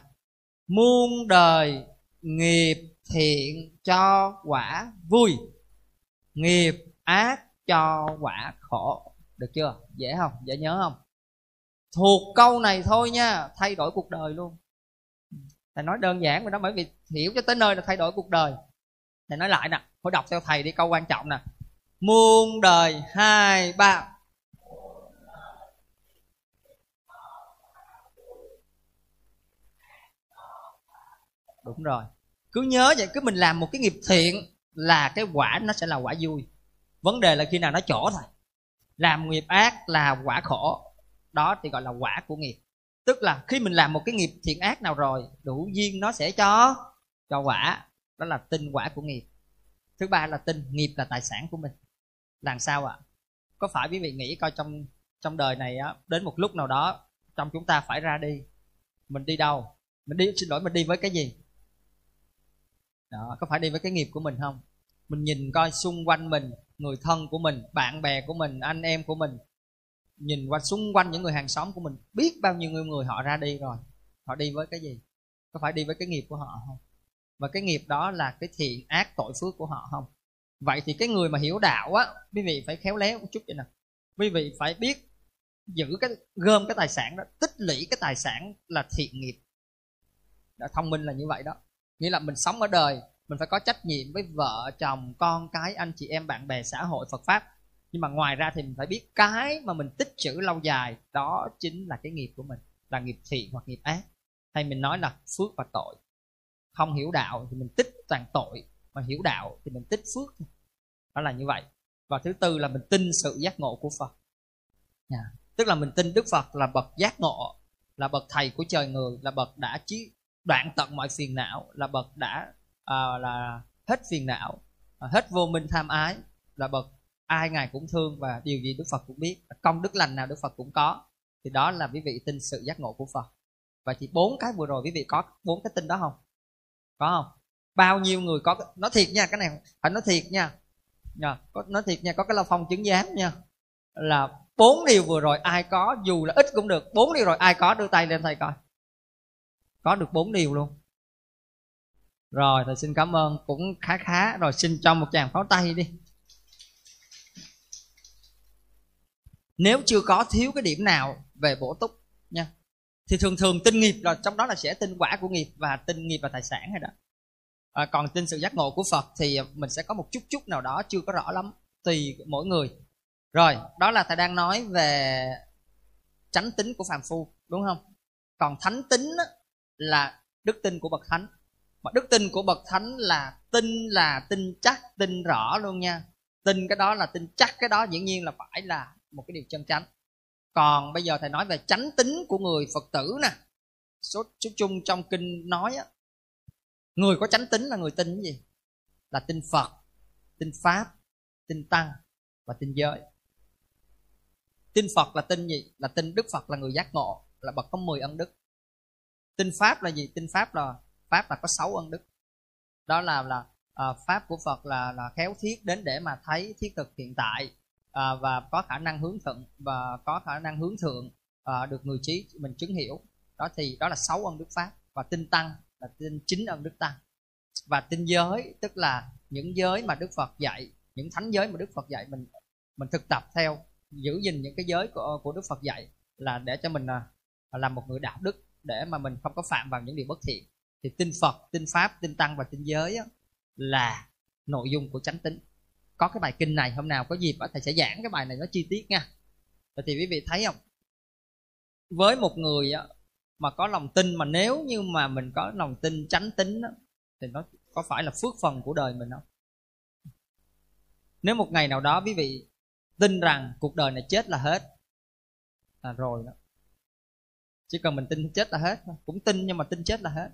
[SPEAKER 1] Muôn đời nghiệp thiện cho quả vui nghiệp ác cho quả khổ được chưa? Dễ không? Dễ nhớ không? Thuộc câu này thôi nha, thay đổi cuộc đời luôn. Thầy nói đơn giản mà đó, bởi vì hiểu cho tới nơi là thay đổi cuộc đời. Thầy nói lại nè phải đọc theo thầy đi, câu quan trọng nè. Muôn đời hai ba. Đúng rồi. Cứ nhớ vậy, cứ mình làm một cái nghiệp thiện là cái quả nó sẽ là quả vui. Vấn đề là khi nào nó chỗ thôi làm nghiệp ác là quả khổ. Đó thì gọi là quả của nghiệp. Tức là khi mình làm một cái nghiệp thiện ác nào rồi, đủ duyên nó sẽ cho cho quả. Đó là tinh quả của nghiệp. Thứ ba là tinh nghiệp là tài sản của mình. Làm sao ạ? À? có phải quý vị nghĩ coi trong trong đời này á, đến một lúc nào đó trong chúng ta phải ra đi, mình đi đâu? Mình đi, xin lỗi, mình đi với cái gì? Đó, có phải đi với cái nghiệp của mình không? Mình nhìn coi xung quanh mình người thân của mình, bạn bè của mình, anh em của mình, nhìn qua xung quanh những người hàng xóm của mình, biết bao nhiêu người người họ ra đi rồi. Họ đi với cái gì? Có phải đi với cái nghiệp của họ không? Và cái nghiệp đó là cái thiện ác tội phước của họ không? Vậy thì cái người mà hiểu đạo á, quý vị phải khéo léo một chút vậy nè. Quý vị phải biết giữ cái, gom cái tài sản đó, tích lũy cái tài sản là thiện nghiệp. Đã thông minh là như vậy đó. Nghĩa là mình sống ở đời mình phải có trách nhiệm với vợ, chồng, con cái, anh chị em, bạn bè, xã hội, phật pháp. Nhưng mà ngoài ra thì mình phải biết cái mà mình tích trữ lâu dài, đó chính là cái nghiệp của mình, là nghiệp thiện hoặc nghiệp ác. Hay mình nói là phước và tội. Không hiểu đạo thì mình tích toàn tội, mà hiểu đạo thì mình tích phước. Đó là như vậy. Và thứ tư là mình tin sự giác ngộ của phật. Yeah. tức là mình tin đức phật là bậc giác ngộ, là bậc thầy của trời người, là bậc đã chí đoạn tận mọi phiền não, là bậc đã à, là hết phiền não à, hết vô minh tham ái là bậc ai ngài cũng thương và điều gì đức phật cũng biết công đức lành nào đức phật cũng có. Thì đó là quý vị tin sự giác ngộ của phật. Và chỉ bốn cái vừa rồi quý vị có bốn cái tin đó không? Có không? Bao nhiêu người có nói thiệt nha cái này phải nói thiệt nha. Nha có nói thiệt nha có cái la phong chứng giám nha. Là bốn điều vừa rồi ai có dù là ít cũng được bốn điều rồi ai có đưa tay lên thầy coi. Có được bốn điều luôn rồi thầy xin cảm ơn. Cũng khá khá. Rồi xin cho một chàng pháo tay đi. Nếu chưa có thiếu cái điểm nào về bổ túc nha thì thường thường tinh nghiệp là trong đó là sẽ tinh quả của nghiệp và tinh nghiệp và tài sản rồi đó. À, còn tin sự giác ngộ của phật thì mình sẽ có một chút chút nào đó chưa có rõ lắm tùy mỗi người. Rồi đó là thầy đang nói về tránh tính của phàm phu đúng không? Còn thánh tính là đức tin của bậc thánh mà đức tin của bậc thánh là tin là tin chắc tin rõ luôn nha. Tin cái đó là tin chắc cái đó dĩ nhiên là phải là một cái điều chân chánh. Còn bây giờ thầy nói về chánh tính của người phật tử nè. Số, số chung trong kinh nói á người có chánh tính là người tin cái gì? Là tin phật tin pháp tin tăng và tin giới. Tin phật là tin gì? Là tin đức phật là người giác ngộ là bậc có 10 ân đức. Tin pháp là gì? Tin pháp là pháp là có sáu ân đức. Đó là là uh, pháp của phật là là khéo thiết đến để mà thấy thiết thực hiện tại uh, và có khả năng hướng thượng và có khả năng hướng thượng uh, được người trí mình chứng hiểu. Đó thì đó là sáu ân đức pháp. Và tinh tăng là tin chính ân đức tăng. Và tinh giới tức là những giới mà đức phật dạy những thánh giới mà đức phật dạy mình mình thực tập theo giữ gìn những cái giới của, của đức phật dạy là để cho mình uh, làm một người đạo đức để mà mình không có phạm vào những điều bất thiện thì tin phật tin pháp tin tăng và tin giới á, là nội dung của chánh tính có cái bài kinh này hôm nào có dịp á thầy sẽ giảng cái bài này nó chi tiết nha. Vậy thì quý vị thấy không? Với một người á, mà có lòng tin mà nếu như mà mình có lòng tin chánh tính á, thì nó có phải là phước phần của đời mình không? Nếu một ngày nào đó quý vị tin rằng cuộc đời này chết là hết là rồi đó. Chỉ cần mình tin chết là hết cũng tin nhưng mà tin chết là hết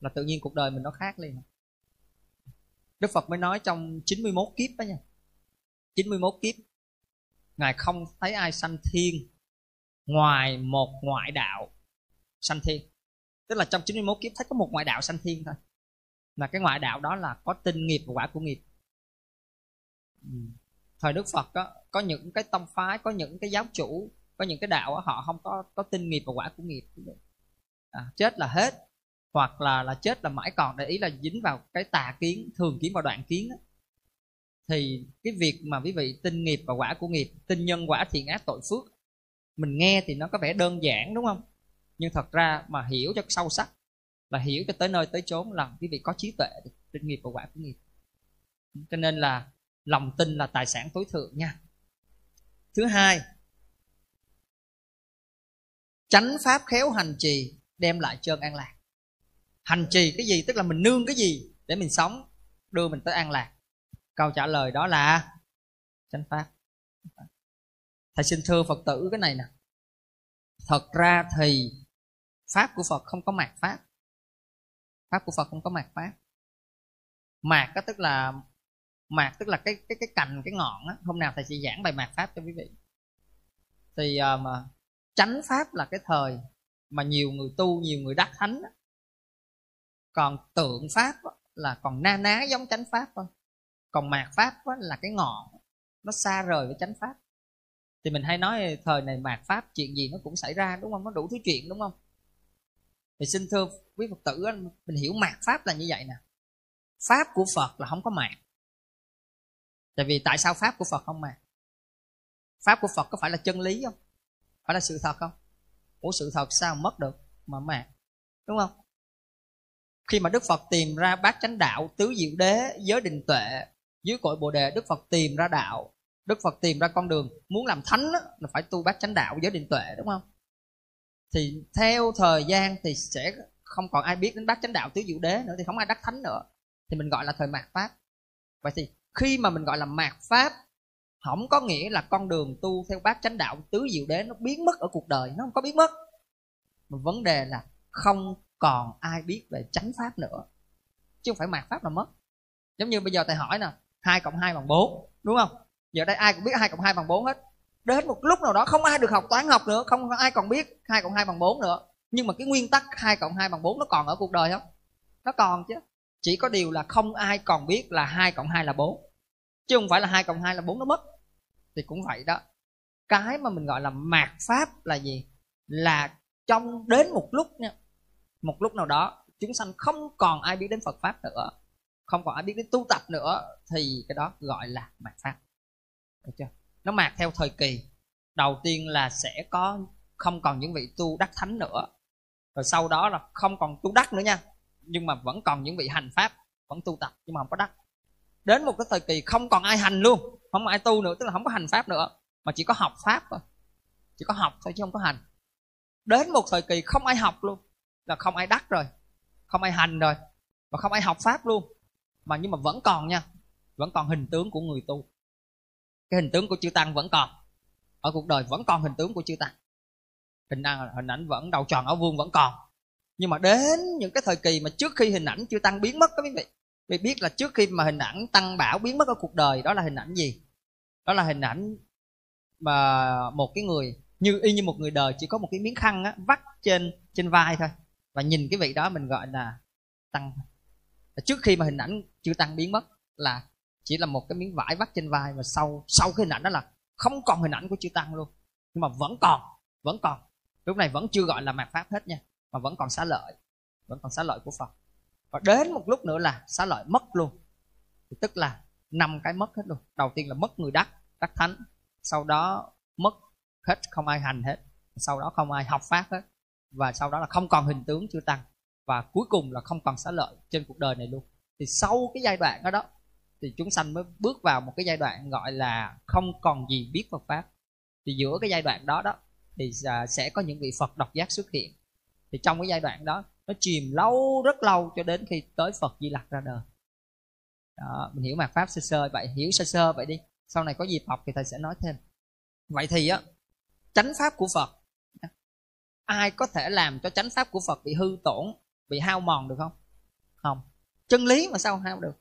[SPEAKER 1] là tự nhiên cuộc đời mình nó khác liền. Đức Phật mới nói trong 91 kiếp đó nha. 91 kiếp Ngài không thấy ai sanh thiên Ngoài một ngoại đạo sanh thiên. Tức là trong 91 kiếp thấy có một ngoại đạo sanh thiên thôi. Là cái ngoại đạo đó là có tinh nghiệp và quả của nghiệp. Ừ. Thời đức phật đó, có những cái tông phái có những cái giáo chủ có những cái đạo đó, họ không có có tinh nghiệp và quả của nghiệp. À, chết là hết hoặc là là chết là mãi còn, để ý là dính vào cái tà kiến, thường kiến và đoạn kiến đó. thì cái việc mà quý vị tin nghiệp và quả của nghiệp, tin nhân quả thiện ác tội phước, mình nghe thì nó có vẻ đơn giản, đúng không? Nhưng thật ra mà hiểu cho sâu sắc là hiểu cho tới nơi tới chốn là quý vị có trí tuệ tin nghiệp và quả của nghiệp. Cho nên là lòng tin là tài sản tối thượng nha. Thứ hai, chánh pháp khéo hành trì đem lại chân an lạc hành trì cái gì? Tức là mình nương cái gì để mình sống đưa mình tới an lạc. Câu trả lời đó là chánh pháp. Thầy xin thưa phật tử cái này nè. Thật ra thì pháp của phật không có mạt pháp. Pháp của phật không có mạt pháp. Mạt đó tức là mạt tức là cái cái cái cành cái ngọn á. Hôm nào thầy sẽ giảng bài mạt pháp cho quý vị. Thì uh, mà chánh pháp là cái thời mà nhiều người tu nhiều người đắc thánh á còn tượng pháp là còn na ná giống chánh pháp thôi. Còn mạt pháp là cái ngọn, nó xa rời với chánh pháp. Thì mình hay nói thời này mạt pháp chuyện gì nó cũng xảy ra, đúng không? Nó đủ thứ chuyện, đúng không? Thì xin thưa quý phật tử mình hiểu mạt pháp là như vậy nè. Pháp của phật là không có mạt. Tại vì tại sao pháp của phật không mạt? Pháp của phật có phải là chân lý không? Phải là sự thật không? Ủa, sự thật sao mất được mà mạt, đúng không? Khi mà đức phật tìm ra bát chánh đạo tứ diệu đế giới định tuệ dưới cội bồ đề đức phật tìm ra đạo. Đức phật tìm ra con đường muốn làm thánh đó, là phải tu bát chánh đạo giới định tuệ đúng không? Thì theo thời gian thì sẽ không còn ai biết đến bát chánh đạo tứ diệu đế nữa thì không ai đắc thánh nữa. Thì mình gọi là thời mạt pháp. Vậy thì khi mà mình gọi là mạt pháp không có nghĩa là con đường tu theo bát chánh đạo tứ diệu đế nó biến mất ở cuộc đời nó không có biến mất. Mà vấn đề là không còn ai biết về chánh pháp nữa. Chứ không phải mạt pháp là mất. Giống như bây giờ thầy hỏi nè, hai cộng hai bằng bốn, đúng không? Giờ đây ai cũng biết hai cộng hai bằng bốn hết. Đến một lúc nào đó không ai được học toán học nữa, không ai còn biết hai cộng hai bằng bốn nữa. Nhưng mà cái nguyên tắc hai cộng hai bằng bốn nó còn ở cuộc đời không? Nó còn chứ. Chỉ có điều là không ai còn biết là hai cộng hai là bốn. Chứ không phải là hai cộng hai là bốn nó mất. Thì cũng vậy đó. Cái mà mình gọi là mạt pháp là gì? Là trong đến một lúc nha một lúc nào đó, chúng sanh không còn ai biết đến phật pháp nữa, không còn ai biết đến tu tập nữa, thì cái đó gọi là mạt pháp. Được chưa? Nó mạt theo thời kỳ. Đầu tiên là sẽ có, không còn những vị tu đắc thánh nữa. Rồi sau đó là không còn tu đắc nữa nha. Nhưng mà vẫn còn những vị hành pháp, vẫn tu tập nhưng mà không có đắc. Đến một cái thời kỳ không còn ai hành luôn, không ai tu nữa, tức là không có hành pháp nữa, mà chỉ có học pháp thôi. Chỉ có học thôi chứ không có hành. Đến một thời kỳ không ai học luôn là không ai đắc rồi không ai hành rồi và không ai học pháp luôn. Mà nhưng mà vẫn còn nha vẫn còn hình tướng của người tu. Cái hình tướng của chư tăng vẫn còn. Ở cuộc đời vẫn còn hình tướng của chư tăng. Hình ảnh, hình ảnh vẫn đầu tròn áo vuông vẫn còn. Nhưng mà đến những cái thời kỳ mà trước khi hình ảnh chư tăng biến mất các quý vị vì biết là trước khi mà hình ảnh tăng bảo biến mất ở cuộc đời đó là hình ảnh gì? Đó là hình ảnh mà một cái người như y như một người đời chỉ có một cái miếng khăn á, vắt trên trên vai thôi và nhìn cái vị đó mình gọi là tăng. Trước khi mà hình ảnh chưa tăng biến mất là chỉ là một cái miếng vải vắt trên vai và sau sau cái hình ảnh đó là không còn hình ảnh của chưa tăng luôn. Nhưng mà vẫn còn vẫn còn. Lúc này vẫn chưa gọi là mạt pháp hết nha, mà vẫn còn xá lợi, vẫn còn xá lợi của phật. Và đến một lúc nữa là xá lợi mất luôn. Thì tức là năm cái mất hết luôn. Đầu tiên là mất người đắc đắc thánh. Sau đó mất hết, không ai hành hết. Sau đó không ai học pháp hết và sau đó là không còn hình tướng chưa tăng. Và cuối cùng là không còn xá lợi trên cuộc đời này luôn. Thì sau cái giai đoạn đó đó thì chúng sanh mới bước vào một cái giai đoạn gọi là không còn gì biết Phật pháp. Thì giữa cái giai đoạn đó đó thì à, sẽ có những vị Phật độc giác xuất hiện. Thì trong cái giai đoạn đó nó chìm lâu rất lâu cho đến khi tới Phật Di Lặc ra đời. Đó, mình hiểu mạt pháp sơ sơ vậy hiểu sơ sơ vậy đi. Sau này có dịp học thì thầy sẽ nói thêm. Vậy thì á chánh pháp của Phật ai có thể làm cho chánh pháp của Phật bị hư tổn, bị hao mòn được không? Không. Chân lý mà sao hao được?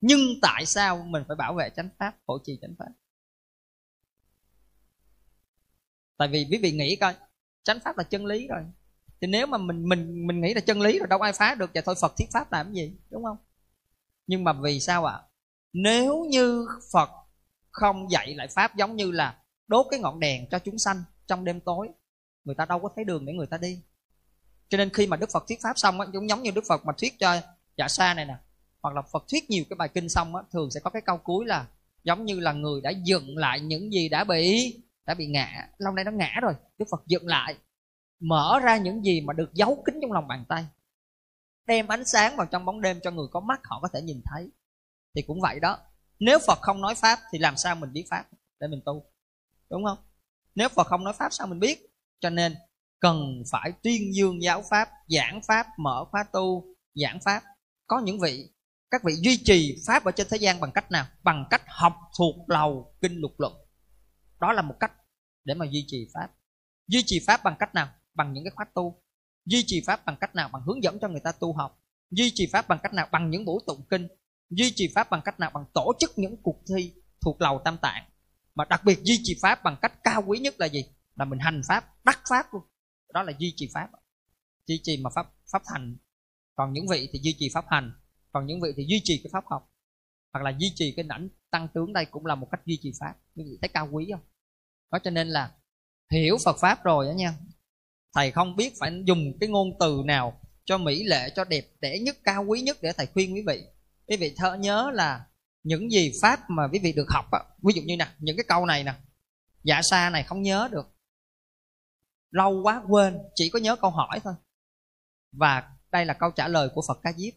[SPEAKER 1] Nhưng tại sao mình phải bảo vệ chánh pháp hộ trì chánh pháp? Tại vì quý vị nghĩ coi, chánh pháp là chân lý rồi. Thì nếu mà mình mình mình nghĩ là chân lý rồi, đâu ai phá được, và thôi phật thiết pháp làm cái gì, đúng không? Nhưng mà vì sao ạ? Nếu như phật không dạy lại pháp giống như là đốt cái ngọn đèn cho chúng sanh trong đêm tối người ta đâu có thấy đường để người ta đi. Cho nên khi mà đức phật thuyết pháp xong á cũng giống như đức phật mà thuyết cho dạ sa này nè, hoặc là phật thuyết nhiều cái bài kinh xong á, thường sẽ có cái câu cuối là giống như là người đã dựng lại những gì đã bị đã bị ngã. Lâu nay nó ngã rồi, đức phật dựng lại, mở ra những gì mà được giấu kín trong lòng bàn tay. Đem ánh sáng vào trong bóng đêm cho người có mắt họ có thể nhìn thấy. Thì cũng vậy đó. Nếu phật không nói pháp thì làm sao mình biết pháp để mình tu? Đúng không? Nếu phật không nói pháp sao mình biết? Cho nên cần phải tuyên dương giáo pháp, giảng pháp, mở khóa tu, giảng pháp. Có những vị, các vị duy trì pháp ở trên thế gian bằng cách nào? Bằng cách học thuộc lầu kinh lục luận. Đó là một cách để mà duy trì pháp. Duy trì pháp bằng cách nào? Bằng những cái khóa tu. Duy trì pháp bằng cách nào? Bằng hướng dẫn cho người ta tu học. Duy trì pháp bằng cách nào? Bằng những buổi tụng kinh. Duy trì pháp bằng cách nào? Bằng tổ chức những cuộc thi thuộc lầu tam tạng. Mà đặc biệt duy trì pháp bằng cách cao quý nhất là gì? Là mình hành pháp, đắc pháp luôn. Đó là duy trì pháp. Duy trì mà pháp pháp hành. Còn những vị thì duy trì pháp hành. Còn những vị thì duy trì cái pháp học. Hoặc là duy trì cái ảnh tăng tướng đây cũng là một cách duy trì pháp. Như vị thấy cao quý không? Đó cho nên là hiểu phật pháp rồi đó nha. Thầy không biết phải dùng cái ngôn từ nào cho mỹ lệ, cho đẹp đẽ nhất, cao quý nhất để thầy khuyên quý vị. Quý vị thơ nhớ là những gì pháp mà quý vị được học á, ví dụ như nè, những cái câu này nè. Dạ xa này không nhớ được lâu quá quên, chỉ có nhớ câu hỏi thôi. Và đây là câu trả lời của phật ca diếp.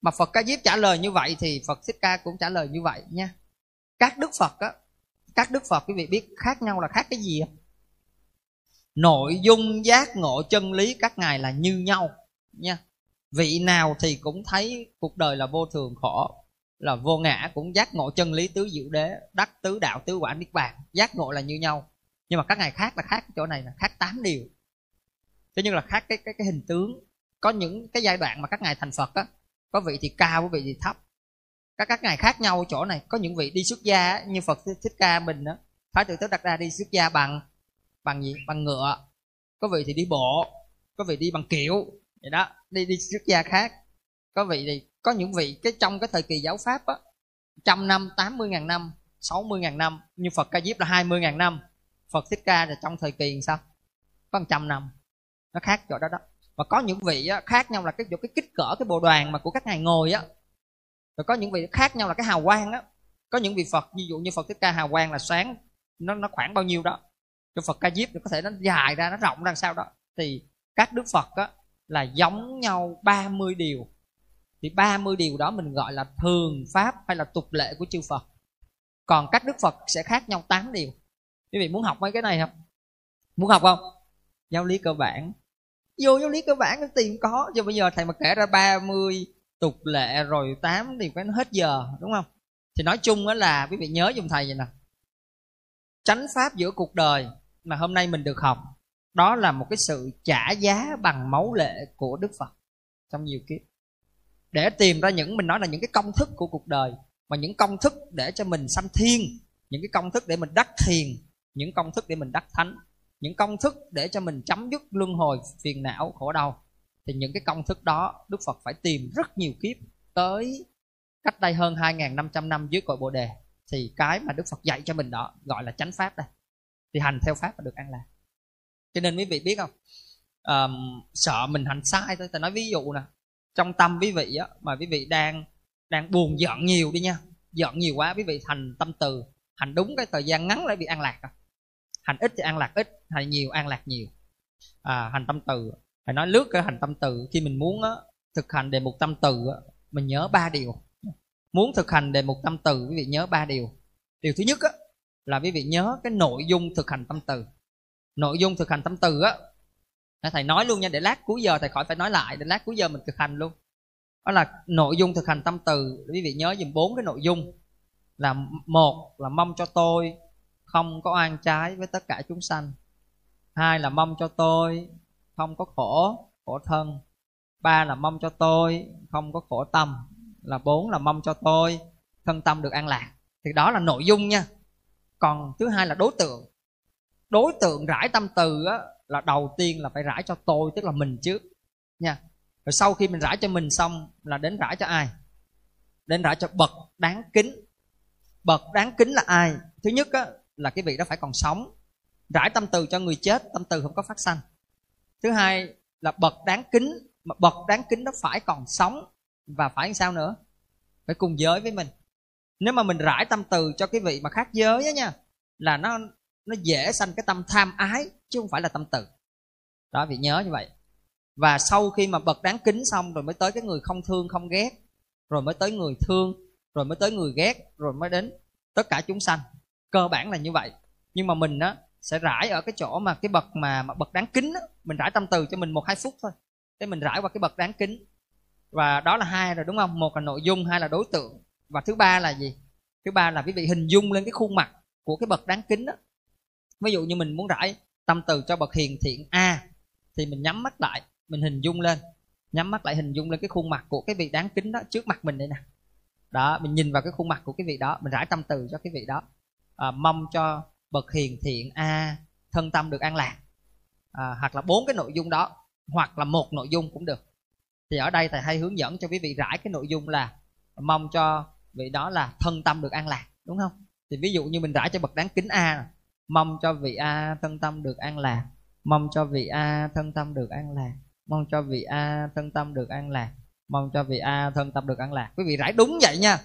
[SPEAKER 1] Mà phật ca diếp trả lời như vậy thì phật thích ca cũng trả lời như vậy nha. Các đức phật á, các đức phật quý vị biết khác nhau là khác cái gì không? Nội dung giác ngộ chân lý các ngài là như nhau nha. Vị nào thì cũng thấy cuộc đời là vô thường khổ, là vô ngã cũng giác ngộ chân lý tứ diệu đế, đắc tứ đạo tứ quả niết bàn. Giác ngộ là như nhau nhưng mà các ngày khác là khác chỗ này là khác tám điều. Thế nhưng là khác cái cái cái hình tướng. Có những cái giai đoạn mà các ngài thành phật á, có vị thì cao, có vị thì thấp. Các các ngài khác nhau chỗ này. Có những vị đi xuất gia như phật thích ca mình đó thái tử tất đặt ra đi xuất gia bằng bằng gì? Bằng ngựa. Có vị thì đi bộ. Có vị đi bằng kiệu vậy đó, đi đi xuất gia khác. Có vị thì có những vị cái trong cái thời kỳ giáo pháp á, trăm năm, tám mươi ngàn năm, sáu mươi ngàn năm, như phật ca diếp là hai mươi ngàn năm phật thích ca là trong thời kỳ sao? Có một trăm năm. Nó khác chỗ đó đó. Và có những vị á, khác nhau là cái chỗ cái kích cỡ cái bộ đoàn mà của các ngài ngồi á. Rồi có những vị khác nhau là cái hào quang á. Có những vị phật ví dụ như phật thích ca hào quang là sáng nó nó khoảng bao nhiêu đó. Cho phật ca diếp thì có thể nó dài ra nó rộng ra sao đó. Thì các đức phật á là giống nhau 30 điều. Thì 30 điều đó mình gọi là thường pháp hay là tục lệ của chư Phật. Còn các đức Phật sẽ khác nhau 8 điều quý vị muốn học mấy cái này không? Muốn học không? Giáo lý cơ bản. Vô giáo lý cơ bản nó tìm có cho bây giờ thầy mà kể ra 30 tục lệ rồi 8 thì phải nó hết giờ, đúng không? Thì nói chung đó là quý vị nhớ dùng thầy vậy nè. Tránh pháp giữa cuộc đời mà hôm nay mình được học, đó là một cái sự trả giá bằng máu lệ của đức phật trong nhiều kiếp. Để tìm ra những, mình nói là những cái công thức của cuộc đời, mà những công thức để cho mình sanh thiên, những cái công thức để mình đắc thiền những công thức để mình đắc thánh những công thức để cho mình chấm dứt luân hồi phiền não khổ đau. Thì những cái công thức đó Đức Phật phải tìm rất nhiều kiếp tới cách đây hơn 2.500 năm dưới cội Bồ Đề. Thì cái mà Đức Phật dạy cho mình đó gọi là chánh pháp đây. Thì hành theo pháp là được an lạc. Cho nên quý vị biết không? Um, sợ mình hành sai thôi. Ta nói ví dụ nè trong tâm quý vị á mà quý vị đang đang buồn giận nhiều đi nha. Giận nhiều quá quý vị thành tâm từ hành đúng cái thời gian ngắn lại bị an lạc à hành ít thì an lạc ít hành nhiều an lạc nhiều. À, hành tâm từ. Phải nói lướt cái hành tâm từ. Khi mình muốn á, thực hành đề mục tâm từ á, mình nhớ ba điều. Muốn thực hành đề mục tâm từ quý vị nhớ ba điều. Điều thứ nhất á, là quý vị nhớ cái nội dung thực hành tâm từ. Nội dung thực hành tâm từ á thầy nói luôn nha để lát cuối giờ thầy khỏi phải nói lại để lát cuối giờ mình thực hành luôn. Đó là nội dung thực hành tâm từ. Quý vị nhớ dùm bốn cái nội dung. Là một là mong cho tôi không có oan trái với tất cả chúng sanh. Hai là mong cho tôi không có khổ khổ thân. Ba là mong cho tôi không có khổ tâm. Là bốn là mong cho tôi thân tâm được an lạc. Thì đó là nội dung nha. Còn thứ hai là đối tượng. Đối tượng rải tâm từ á, là đầu tiên là phải rải cho tôi tức là mình trước. Nha. Rồi sau khi mình rải cho mình xong là đến rải cho ai? Đến rải cho bậc đáng kính. Bậc đáng kính là ai? Thứ nhất á, là cái vị đó phải còn sống. Rải tâm từ cho người chết, tâm từ không có phát sanh. Thứ hai là bậc đáng kính, mà bậc đáng kính nó phải còn sống và phải sao nữa? Phải cùng giới với mình. Nếu mà mình rải tâm từ cho cái vị mà khác giới á nha, là nó nó dễ sanh cái tâm tham ái, chứ không phải là tâm từ. Đó, vị nhớ như vậy. Và sau khi mà bậc đáng kính xong rồi mới tới cái người không thương, không ghét, rồi mới tới người thương, rồi mới tới người ghét, rồi mới đến tất cả chúng sanh cơ bản là như vậy. Nhưng mà mình á sẽ rải ở cái chỗ mà cái bậc mà, mà bậc đáng kính á mình rải tâm từ cho mình một hai phút thôi. Để mình rải qua cái bậc đáng kính. Và đó là hai rồi đúng không? Một là nội dung hai là đối tượng. Và thứ ba là gì? Thứ ba là quý vị hình dung lên cái khuôn mặt của cái bậc đáng kính đó ví dụ như mình muốn rải tâm từ cho bậc hiền thiện a thì mình nhắm mắt lại mình hình dung lên. Nhắm mắt lại hình dung lên cái khuôn mặt của cái vị đáng kính đó trước mặt mình đây nè. Đó mình nhìn vào cái khuôn mặt của cái vị đó mình rải tâm từ cho cái vị đó à, mong cho bậc hiền thiện a thân tâm được an lạc. À, hoặc là bốn cái nội dung đó hoặc là một nội dung cũng được. Thì ở đây thầy hay hướng dẫn cho quý vị rải cái nội dung là mong cho vị đó là thân tâm được an lạc đúng không? Thì ví dụ như mình rải cho bậc đáng kính a mong cho vị a thân tâm được an lạc. Mong cho vị a thân tâm được an lạc. Mong cho vị a thân tâm được an lạc. Mong cho vị a thân tâm được an lạc. Quý vị rải đúng vậy nha.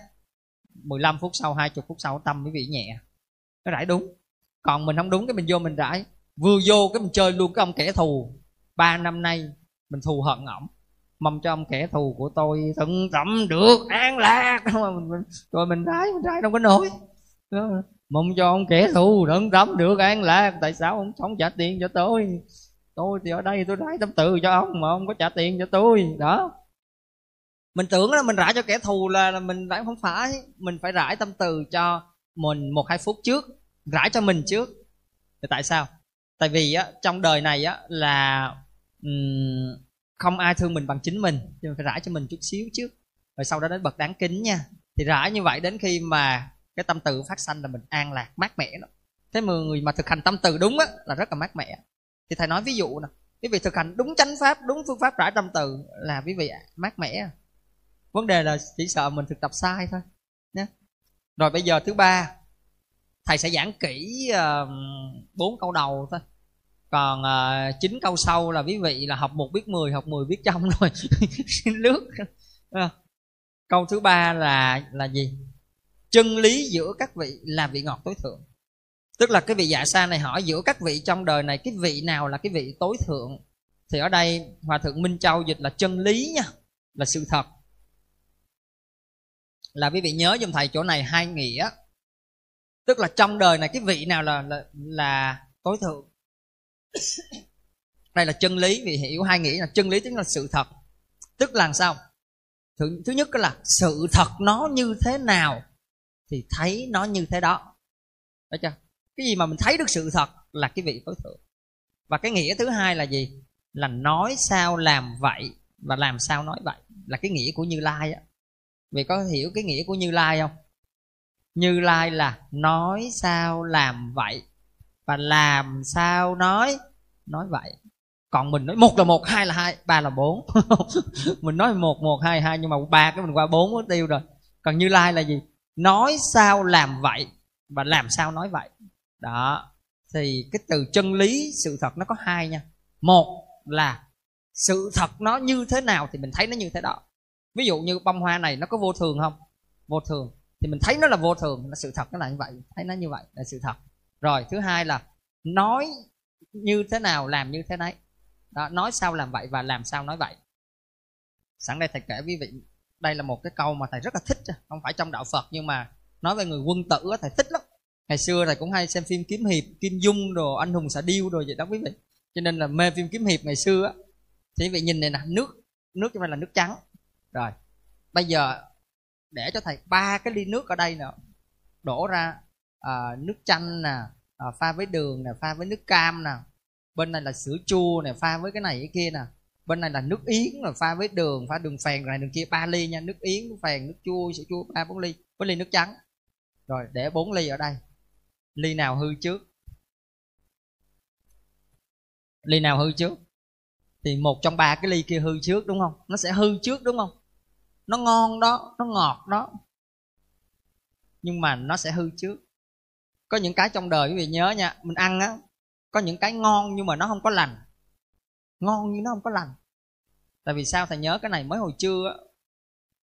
[SPEAKER 1] 15 phút sau 20 phút sau tâm quý vị nhẹ nó rải đúng. Còn mình không đúng cái mình vô mình rải. Vừa vô cái mình chơi luôn cái ông kẻ thù. Ba năm nay mình thù hận ổng. Mong cho ông kẻ thù của tôi thân tâm được an lạc. Rồi mình rải mình rải đâu có nổi. Mong cho ông kẻ thù thân tâm được an lạc. Tại sao ông không trả tiền cho tôi? Tôi thì ở đây tôi rải tâm từ cho ông mà ông có trả tiền cho tôi. Đó. Mình tưởng là mình rải cho kẻ thù là, là mình rải không phải. Mình phải rải tâm từ cho mình một hai phút trước rải cho mình trước. Thì tại sao? Tại vì á trong đời này á là um, không ai thương mình bằng chính mình nhưng phải rải cho mình chút xíu trước. Rồi sau đó đến bậc đáng kính nha. Thì rải như vậy đến khi mà cái tâm từ phát sanh là mình an lạc mát mẻ đó. Thế mà người mà thực hành tâm từ đúng á là rất là mát mẻ. Thì thầy nói ví dụ nè quý vị thực hành đúng chánh pháp đúng phương pháp rải tâm từ là quý vị mát mẻ. Vấn đề là chỉ sợ mình thực tập sai thôi nhé rồi bây giờ thứ ba thầy sẽ giảng kỹ ờ, bốn uh, câu đầu thôi. Còn ờ, chín uh, câu sau là quý vị là học một biết mười học mười biết trăm rồi xin lướt câu thứ ba là là gì? Chân lý giữa các vị là vị ngọt tối thượng. Tức là cái vị dạ xa này hỏi giữa các vị trong đời này cái vị nào là cái vị tối thượng? Thì ở đây hòa thượng minh châu dịch là chân lý nha là sự thật. Là quý vị nhớ giùm thầy chỗ này hai nghĩa tức là trong đời này cái vị nào là là, là tối thượng? Đây là chân lý vì hiểu hai nghĩa là chân lý tức là sự thật. Tức là sao? Thứ, thứ nhất là sự thật nó như thế nào thì thấy nó như thế đó. Đấy chưa? Cái gì mà mình thấy được sự thật là cái vị tối thượng. Và cái nghĩa thứ hai là gì? Là nói sao làm vậy và làm sao nói vậy là cái nghĩa của như lai á. Vì có hiểu cái nghĩa của như lai không? Như lai là nói sao làm vậy? Và làm sao nói? Nói vậy. Còn mình nói một là một, hai là hai, ba là bốn. Mình nói một một, hai hai, nhưng mà ba cái mình qua bốn mất tiêu rồi. Còn như lai là gì? Nói sao làm vậy và làm sao nói vậy? Đó. Thì cái từ chân lý, sự thật nó có hai nha. Một là sự thật nó như thế nào thì mình thấy nó như thế đó. Ví dụ như bông hoa này nó có vô thường không? Vô thường thì mình thấy nó là vô thường nó sự thật nó là như vậy thấy nó như vậy là sự thật. Rồi thứ hai là nói như thế nào làm như thế đấy đó, nói sao làm vậy và làm sao nói vậy. Sẵn đây thầy kể quý vị đây là một cái câu mà thầy rất là thích không phải trong đạo phật nhưng mà nói về người quân tử thầy thích lắm. Ngày xưa thầy cũng hay xem phim kiếm hiệp kim dung đồ anh hùng xạ điêu rồi vậy đó quý vị. Cho nên là mê phim kiếm hiệp ngày xưa á. Thì quý vị nhìn này nè nước nước cho nên là nước trắng. Rồi bây giờ để cho thầy ba cái ly nước ở đây nữa đổ ra à, nước chanh nè à, pha với đường nè pha với nước cam nè. Bên này là sữa chua nè pha với cái này cái kia nè. Bên này là nước yến là pha với đường pha đường phèn này đường kia ba ly nha nước yến nước phèn nước chua sữa chua ba bốn ly với ly nước trắng. Rồi để bốn ly ở đây. Ly nào hư trước? Ly nào hư trước? Thì một trong ba cái ly kia hư trước đúng không? Nó sẽ hư trước đúng không? Nó ngon đó, nó ngọt đó. Nhưng mà nó sẽ hư trước. Có những cái trong đời quý vị nhớ nha, mình ăn á, có những cái ngon nhưng mà nó không có lành. Ngon nhưng nó không có lành. Tại vì sao? Thầy nhớ cái này mới hồi trưa á.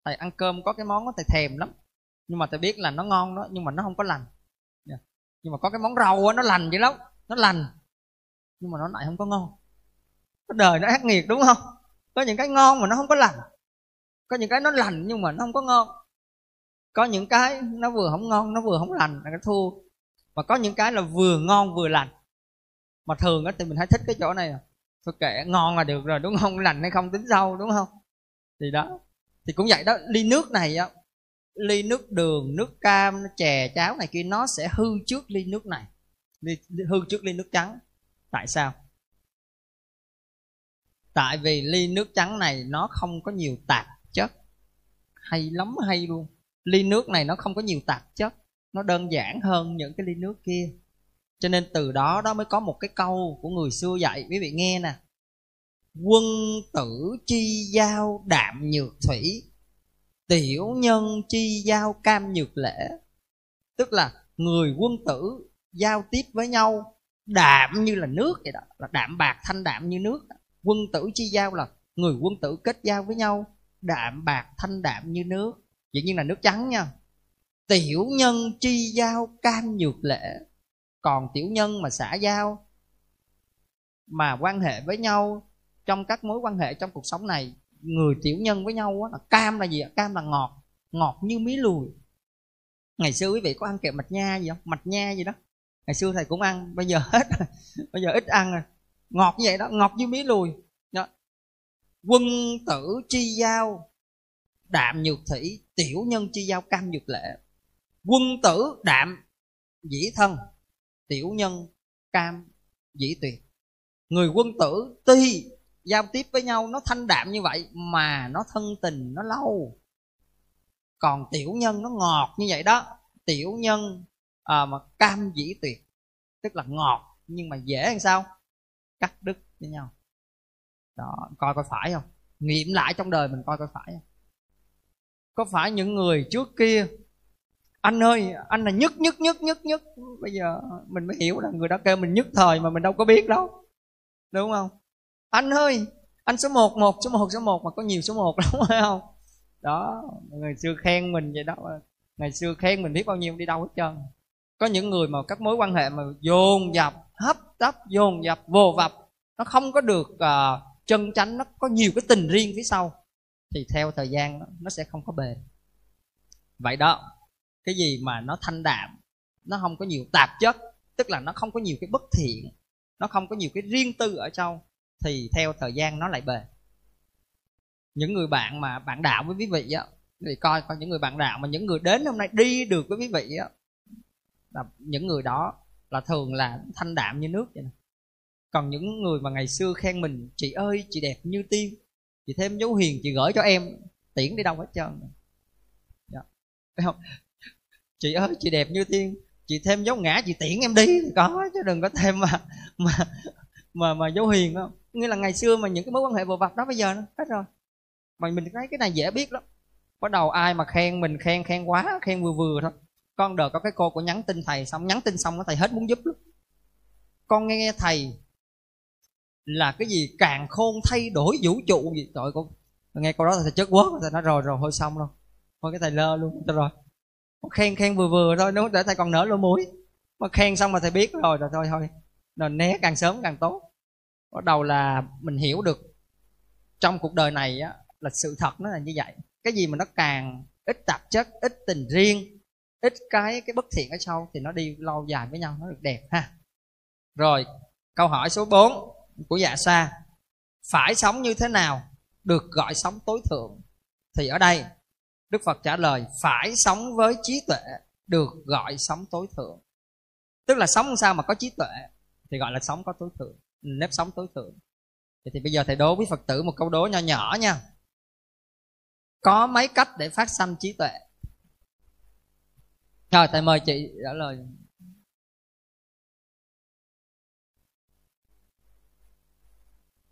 [SPEAKER 1] Thầy ăn cơm có cái món đó thầy thèm lắm. Nhưng mà thầy biết là nó ngon đó, nhưng mà nó không có lành. Nhưng mà có cái món rau á, nó lành dữ lắm. Nó lành, nhưng mà nó lại không có ngon. Cái đời nó ác nghiệt đúng không? Có những cái ngon mà nó không có lành có những cái nó lành nhưng mà nó không có ngon. Có những cái nó vừa không ngon nó vừa không lành là cái thua. Mà có những cái là vừa ngon vừa lành. Mà thường á thì mình hay thích cái chỗ này à. thôi kệ ngon là được rồi đúng không? Lành hay không tính sau đúng không? Thì đó. Thì cũng vậy đó ly nước này á ly nước đường nước cam chè cháo này kia nó sẽ hư trước ly nước này. Ly, hư trước ly nước trắng. Tại sao? Tại vì ly nước trắng này nó không có nhiều tạp hay lắm, hay luôn. Ly nước này nó không có nhiều tạp chất, nó đơn giản hơn những cái ly nước kia. Cho nên từ đó đó mới có một cái câu của người xưa dạy, quý vị nghe nè. Quân tử chi giao đạm nhược thủy, tiểu nhân chi giao cam nhược lễ. Tức là người quân tử giao tiếp với nhau, đạm như là nước vậy đó, là đạm bạc thanh đạm như nước. Quân tử chi giao là người quân tử kết giao với nhau đạm bạc thanh đạm như nước. Dĩ nhiên là nước trắng nha. Tiểu nhân chi giao cam nhược lễ. Còn tiểu nhân mà xã giao, mà quan hệ với nhau, trong các mối quan hệ trong cuộc sống này, người tiểu nhân với nhau là cam là gì cam là ngọt ngọt như mí lùi. Ngày xưa quý vị có ăn kẹo mạch nha gì không? Mạch nha gì đó. Ngày xưa thầy cũng ăn, bây giờ hết bây giờ ít ăn rồi. Ngọt như vậy đó, ngọt như mí lùi quân tử chi giao đạm nhược thủy tiểu nhân chi giao cam nhược lệ. Quân tử đạm dĩ thân tiểu nhân cam dĩ tuyệt người quân tử tuy giao tiếp với nhau nó thanh đạm như vậy mà nó thân tình nó lâu. Còn tiểu nhân nó ngọt như vậy đó tiểu nhân à, mà cam dĩ tuyệt tức là ngọt nhưng mà dễ làm sao? Cắt đứt với nhau đó coi coi phải không? Nghiệm lại trong đời mình coi coi phải không? Có phải những người trước kia anh ơi anh là nhất nhất nhất nhất nhất. Bây giờ mình mới hiểu là người đó kêu mình nhất thời mà mình đâu có biết đâu. Đúng không? Anh ơi anh số 1 một số 1 số 1 mà có nhiều số 1 lắm phải không? Đó ngày xưa khen mình vậy đó. Ngày xưa khen mình biết bao nhiêu đi đâu hết trơn. Có những người mà các mối quan hệ mà dồn dập hấp tấp dồn dập vô vập nó không có được uh, chân chánh nó có nhiều cái tình riêng phía sau thì theo thời gian nó, nó sẽ không có bền. Vậy đó cái gì mà nó thanh đạm nó không có nhiều tạp chất tức là nó không có nhiều cái bất thiện nó không có nhiều cái riêng tư ở trong thì theo thời gian nó lại bền. Những người bạn mà bạn đạo với quý vị á thì coi coi những người bạn đạo mà những người đến hôm nay đi được với quý vị á là những người đó là thường là thanh đạm như nước vậy nè còn những người mà ngày xưa khen mình chị ơi chị đẹp như tiên chị thêm dấu hiền chị gửi cho em tiễn đi đâu hết trơn. Dạ. không? Chị ơi chị đẹp như tiên chị thêm dấu ngã chị tiễn em đi. Thì có chứ đừng có thêm mà mà mà mà dấu hiền không? Nghĩa là ngày xưa mà những cái mối quan hệ vừa vặt đó bây giờ nó hết rồi. Mà mình thấy cái này dễ biết lắm. Bắt đầu ai mà khen mình khen khen quá khen vừa vừa thôi. Con đợt có cái cô của nhắn tin thầy xong nhắn tin xong nó thầy hết muốn giúp lắm. Con nghe, nghe thầy là cái gì càng khôn thay đổi vũ trụ gì? Trời con nghe câu đó thầy chết quá thầy nói, rồi rồi, thôi xong rồi. Thôi cái thầy lơ luôn thầy rồi. Khen khen vừa vừa thôi, nếu để thầy còn nở lỗ mũi mà khen xong mà thầy biết, rồi rồi, thôi thôi. Rồi né càng sớm càng tốt. Bắt đầu là mình hiểu được trong cuộc đời này á, là sự thật nó là như vậy. Cái gì mà nó càng ít tạp chất, ít tình riêng, ít cái cái bất thiện ở sau thì nó đi lâu dài với nhau, nó được đẹp ha. Rồi, câu hỏi số 4 của dạ xa phải sống như thế nào được gọi sống tối thượng? Thì ở đây đức phật trả lời phải sống với trí tuệ được gọi sống tối thượng. Tức là sống sao mà có trí tuệ thì gọi là sống có tối thượng nếp sống tối thượng. Thì, thì bây giờ thầy đố với phật tử một câu đố nho nhỏ nha. Có mấy cách để phát sanh trí tuệ? Rồi thầy mời chị trả lời.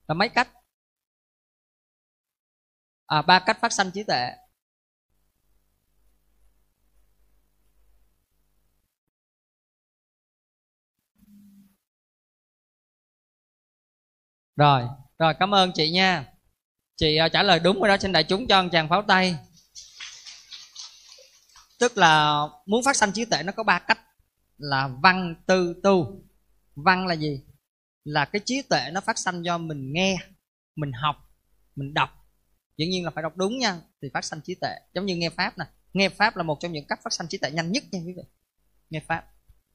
[SPEAKER 1] là mấy cách? À ba cách phát sanh trí tuệ. Rồi rồi, cảm ơn chị nha. Chị à, trả lời đúng rồi đó, xin đại chúng cho anh chàng pháo tay. Tức là muốn phát sanh trí tuệ nó có ba cách là văn, tư, tu. Văn là gì? Là cái trí tuệ nó phát sanh do mình nghe, mình học, mình đọc. Dĩ nhiên là phải đọc đúng nha, thì phát sanh trí tuệ. Giống như nghe pháp nè. Nghe pháp là một trong những cách phát sanh trí tuệ nhanh nhất nha quý vị. Nghe pháp.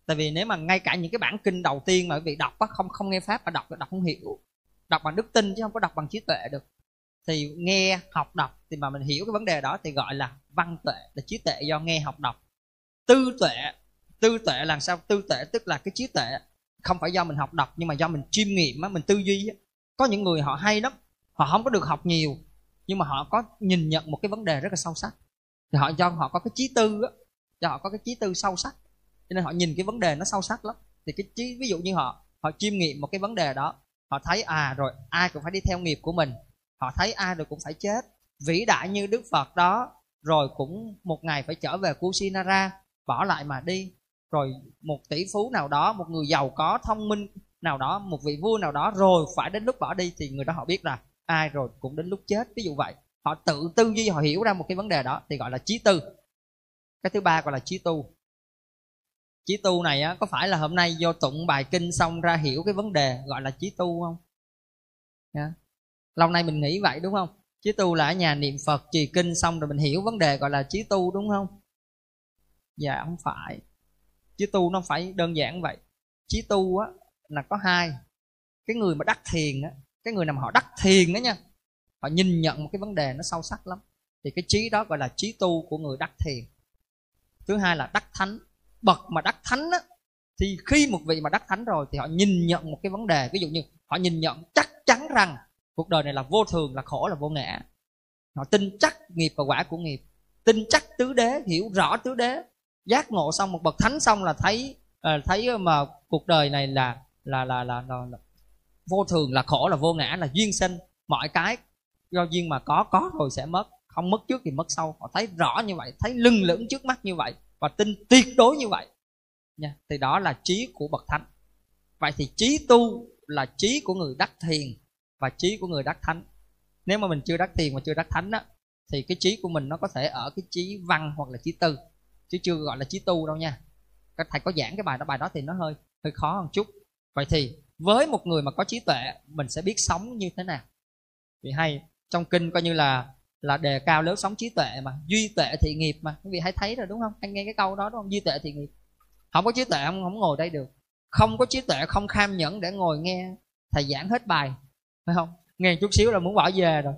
[SPEAKER 1] Tại vì nếu mà ngay cả những cái bản kinh đầu tiên mà quý vị đọc á, không không nghe pháp mà đọc đọc không hiểu. Đọc bằng đức tin chứ không có đọc bằng trí tuệ được. Thì nghe, học, đọc thì mà mình hiểu cái vấn đề đó thì gọi là văn tuệ, là trí tuệ do nghe, học, đọc. Tư tuệ. Tư tuệ là sao? Tư tuệ tức là cái trí tuệ không phải do mình học đọc, nhưng mà do mình chiêm nghiệm á, mình tư duy á. Có những người họ hay lắm, họ không có được học nhiều, nhưng mà họ có nhìn nhận một cái vấn đề rất là sâu sắc. Thì họ, do họ có cái trí tư á cho họ có cái trí tư sâu sắc, cho nên họ nhìn cái vấn đề nó sâu sắc lắm. Thì cái trí, ví dụ như họ họ chiêm nghiệm một cái vấn đề đó, họ thấy à rồi, ai cũng phải đi theo nghiệp của mình. Họ thấy ai rồi cũng phải chết. Vĩ đại như đức phật đó, rồi cũng một ngày phải trở về kusinara, bỏ lại mà đi rồi một tỷ phú nào đó một người giàu có thông minh nào đó một vị vua nào đó rồi phải đến lúc bỏ đi thì người đó họ biết là ai rồi cũng đến lúc chết. Ví dụ vậy. Họ tự tư duy họ hiểu ra một cái vấn đề đó thì gọi là trí tư. Cái thứ ba gọi là trí tu. Trí tu này á, có phải là hôm nay do tụng bài kinh xong ra hiểu cái vấn đề gọi là trí tu không? Yeah. lâu nay mình nghĩ vậy đúng không? Trí tu là ở nhà niệm phật trì kinh xong rồi mình hiểu vấn đề gọi là trí tu đúng không? Dạ không phải chí tu nó phải đơn giản vậy. Chí tu á, là có hai. Cái người mà đắc thiền á, cái người nào mà họ đắc thiền đó nha, họ nhìn nhận một cái vấn đề nó sâu sắc lắm. Thì cái trí đó gọi là trí tu của người đắc thiền. Thứ hai là đắc thánh. Bậc mà đắc thánh á, thì khi một vị mà đắc thánh rồi thì họ nhìn nhận một cái vấn đề. Ví dụ như họ nhìn nhận chắc chắn rằng cuộc đời này là vô thường, là khổ, là vô ngã. Họ tin chắc nghiệp và quả của nghiệp. Tin chắc tứ đế, hiểu rõ tứ đế giác ngộ xong một bậc thánh xong là thấy uh, thấy mà cuộc đời này là là là là, là, là vô thường là khổ là vô ngã là duyên sinh. Mọi cái do duyên mà có có rồi sẽ mất. Không mất trước thì mất sau. Họ thấy rõ như vậy thấy lưng lửng trước mắt như vậy và tin tuyệt đối như vậy. Nha thì đó là trí của bậc thánh. Vậy thì trí tu là trí của người đắc thiền và trí của người đắc thánh. Nếu mà mình chưa đắc thiền mà chưa đắc thánh á thì cái trí của mình nó có thể ở cái trí văn hoặc là trí tư chứ chưa gọi là trí tu đâu nha. Các thầy có giảng cái bài đó bài đó thì nó hơi hơi khó một chút. Vậy thì với một người mà có trí tuệ, mình sẽ biết sống như thế nào? Vì hay, trong kinh coi như là là đề cao lối sống trí tuệ mà, duy tuệ thị nghiệp mà. Quý vị hãy thấy rồi đúng không? Anh nghe cái câu đó đúng không? Duy tuệ thị nghiệp. Không có trí tuệ không không ngồi đây được. Không có trí tuệ, không kham nhẫn để ngồi nghe thầy giảng hết bài. Phải không? Nghe chút xíu là muốn bỏ về rồi.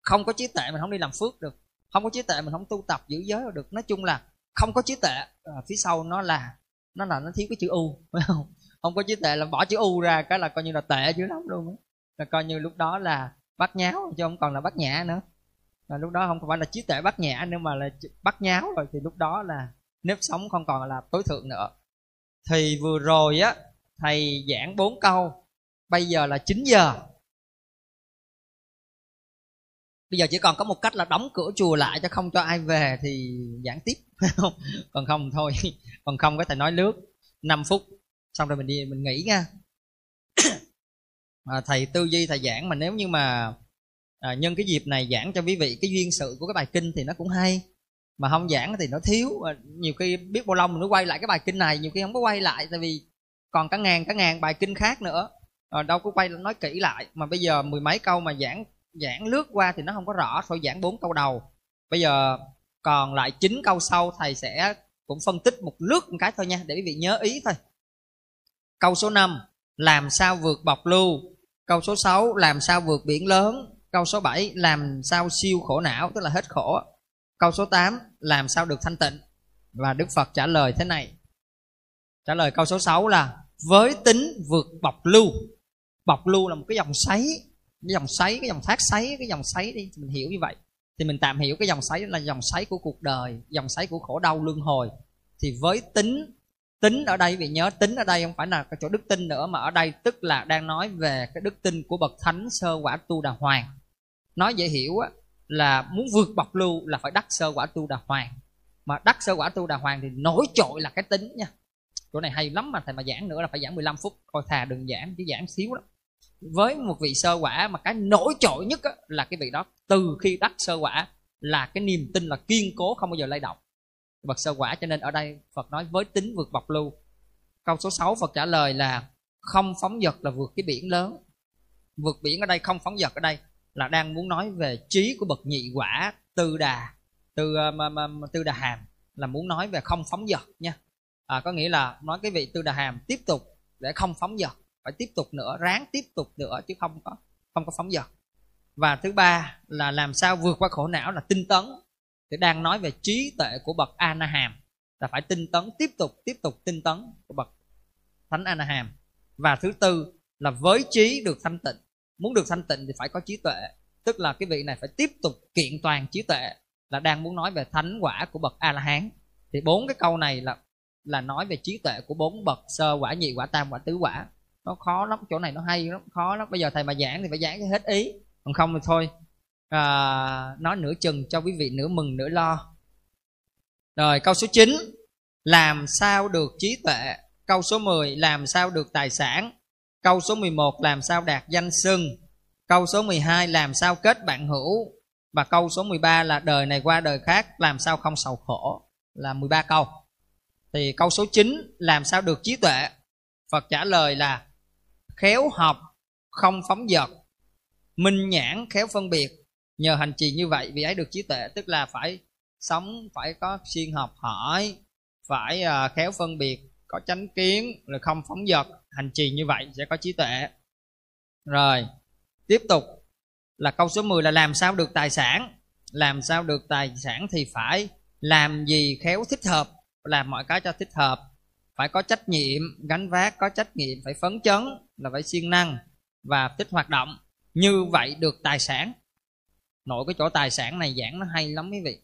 [SPEAKER 1] Không có trí tuệ mình không đi làm phước được. Không có trí tuệ mình không tu tập giữ giới được. Nói chung là không có trí tuệ à, phía sau nó là nó là nó thiếu cái chữ u phải không? Không có trí tuệ là bỏ chữ u ra cái là coi như là tệ dữ lắm luôn là coi như lúc đó là bắt nháo chứ không còn là bắt nhã nữa. Là lúc đó không phải là trí tuệ bắt nhã nữa mà là bắt nháo rồi thì lúc đó là nếp sống không còn là tối thượng nữa. Thì vừa rồi á thầy giảng bốn câu bây giờ là 9 giờ. Bây giờ chỉ còn có một cách là đóng cửa chùa lại cho không cho ai về thì giảng tiếp. còn không thôi. Còn không có thể nói lướt 5 phút xong rồi mình đi mình nghỉ nha. À, thầy tư duy thầy giảng mà nếu như mà à, nhân cái dịp này giảng cho quý vị cái duyên sự của cái bài kinh thì nó cũng hay. Mà không giảng thì nó thiếu. À, nhiều khi biết bao lâu mình mới quay lại cái bài kinh này nhiều khi không có quay lại tại vì còn cả ngàn cả ngàn bài kinh khác nữa. À, đâu có quay nói kỹ lại. Mà bây giờ mười mấy câu mà giảng giảng lướt qua thì nó không có rõ. Thôi giảng bốn câu đầu. Bây giờ còn lại chín câu sau, thầy sẽ cũng phân tích một lướt một cái thôi nha, để quý vị nhớ ý thôi. Câu số 5 làm sao vượt bọc lưu? Câu số 6 làm sao vượt biển lớn? Câu số 7 làm sao siêu khổ não? Tức là hết khổ. Câu số 8 làm sao được thanh tịnh? Và đức phật trả lời thế này. Trả lời câu số 6 là, với tính vượt bọc lưu. Bọc lưu là một cái dòng sấy cái dòng sấy cái dòng thác sấy cái dòng sấy đi, mình hiểu như vậy thì mình tạm hiểu cái dòng xoáy là dòng xoáy của cuộc đời dòng xoáy của khổ đau luân hồi. Thì với tính tính ở đây vì nhớ tính ở đây không phải là cái chỗ đức tin nữa mà ở đây tức là đang nói về cái đức tin của bậc thánh sơ quả tu đà hoàng. Nói dễ hiểu á, là muốn vượt bậc lưu là phải đắc sơ quả tu đà hoàng. Mà đắc sơ quả tu đà hoàng thì nổi trội là cái tính nha. Chỗ này hay lắm mà thầy mà giảng nữa là phải giảng 15 phút coi thà đừng giảng chứ giảng xíu lắm với một vị sơ quả mà cái nổi trội nhất á, là cái vị đó. Từ khi đắc sơ quả là cái niềm tin là kiên cố không bao giờ lay động. Bậc sơ quả cho nên ở đây Phật nói với tính vượt bọc lưu. Câu số 6 Phật trả lời là không phóng dật là vượt cái biển lớn. Vượt biển ở đây không phóng dật ở đây là đang muốn nói về trí của bậc nhị quả từ đà. Từ ờ, mà, mà, từ đà hàm là muốn nói về không phóng dật nha. À, có nghĩa là nói cái vị từ đà hàm tiếp tục để không phóng dật phải tiếp tục nữa, ráng tiếp tục nữa chứ không có không có phóng dật. Và thứ ba là làm sao vượt qua khổ não là tinh tấn. Thì đang nói về trí tuệ của bậc Anaham là phải tinh tấn, tiếp tục tiếp tục tinh tấn của bậc thánh Anaham và thứ tư là với trí được thanh tịnh. Muốn được thanh tịnh thì phải có trí tuệ. Tức là cái vị này phải tiếp tục kiện toàn trí tuệ là đang muốn nói về thánh quả của bậc a la hán thì bốn cái câu này là là nói về trí tuệ của bốn bậc sơ quả, nhị quả, tam quả, tứ quả nó khó lắm chỗ này nó hay lắm khó lắm. Bây giờ thầy mà giảng thì phải giảng cho hết ý. Còn không thì thôi à, nói nửa chừng cho quý vị nửa mừng nửa lo. Rồi câu số 9 làm sao được trí tuệ? Câu số 10 làm sao được tài sản? Câu số 11 làm sao đạt danh xưng? Câu số 12 làm sao kết bạn hữu? Và câu số 13 là đời này qua đời khác làm sao không sầu khổ? Là 13 câu. Thì câu số 9 làm sao được trí tuệ? Phật trả lời là khéo học không phóng dật minh nhãn khéo phân biệt. Nhờ hành trì như vậy vì ấy được trí tuệ tức là phải sống phải có siêng học hỏi phải uh, khéo phân biệt có chánh kiến là không phóng dật hành trì như vậy sẽ có trí tuệ. Rồi tiếp tục là câu số 10 là làm sao được tài sản? Làm sao được tài sản thì phải làm gì khéo thích hợp làm mọi cái cho thích hợp phải có trách nhiệm, gánh vác, có trách nhiệm, phải phấn chấn là phải siêng năng và thích hoạt động. Như vậy được tài sản. Nội cái chỗ tài sản này giảng nó hay lắm quý vị.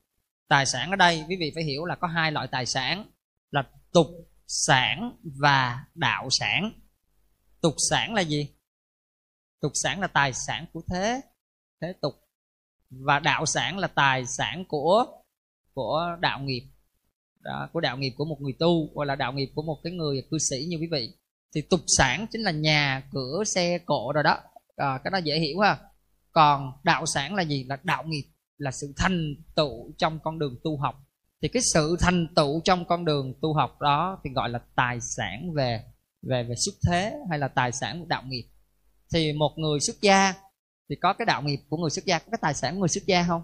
[SPEAKER 1] Tài sản ở đây, quý vị phải hiểu là có hai loại tài sản, là tục sản và đạo sản. Tục sản là gì? Tục sản là tài sản của thế thế tục. Và đạo sản là tài sản của của đạo nghiệp đó, của đạo nghiệp của một người tu hoặc là đạo nghiệp của một cái người cư sĩ như quý vị. Thì tục sản chính là nhà cửa xe cộ rồi đó. À, cái đó dễ hiểu ha. Còn đạo sản là gì? Là đạo nghiệp là sự thành tựu trong con đường tu học. Thì cái sự thành tựu trong con đường tu học đó thì gọi là tài sản về về về xuất thế hay là tài sản đạo nghiệp. Thì một người xuất gia thì có cái đạo nghiệp của người xuất gia có cái tài sản của người xuất gia không?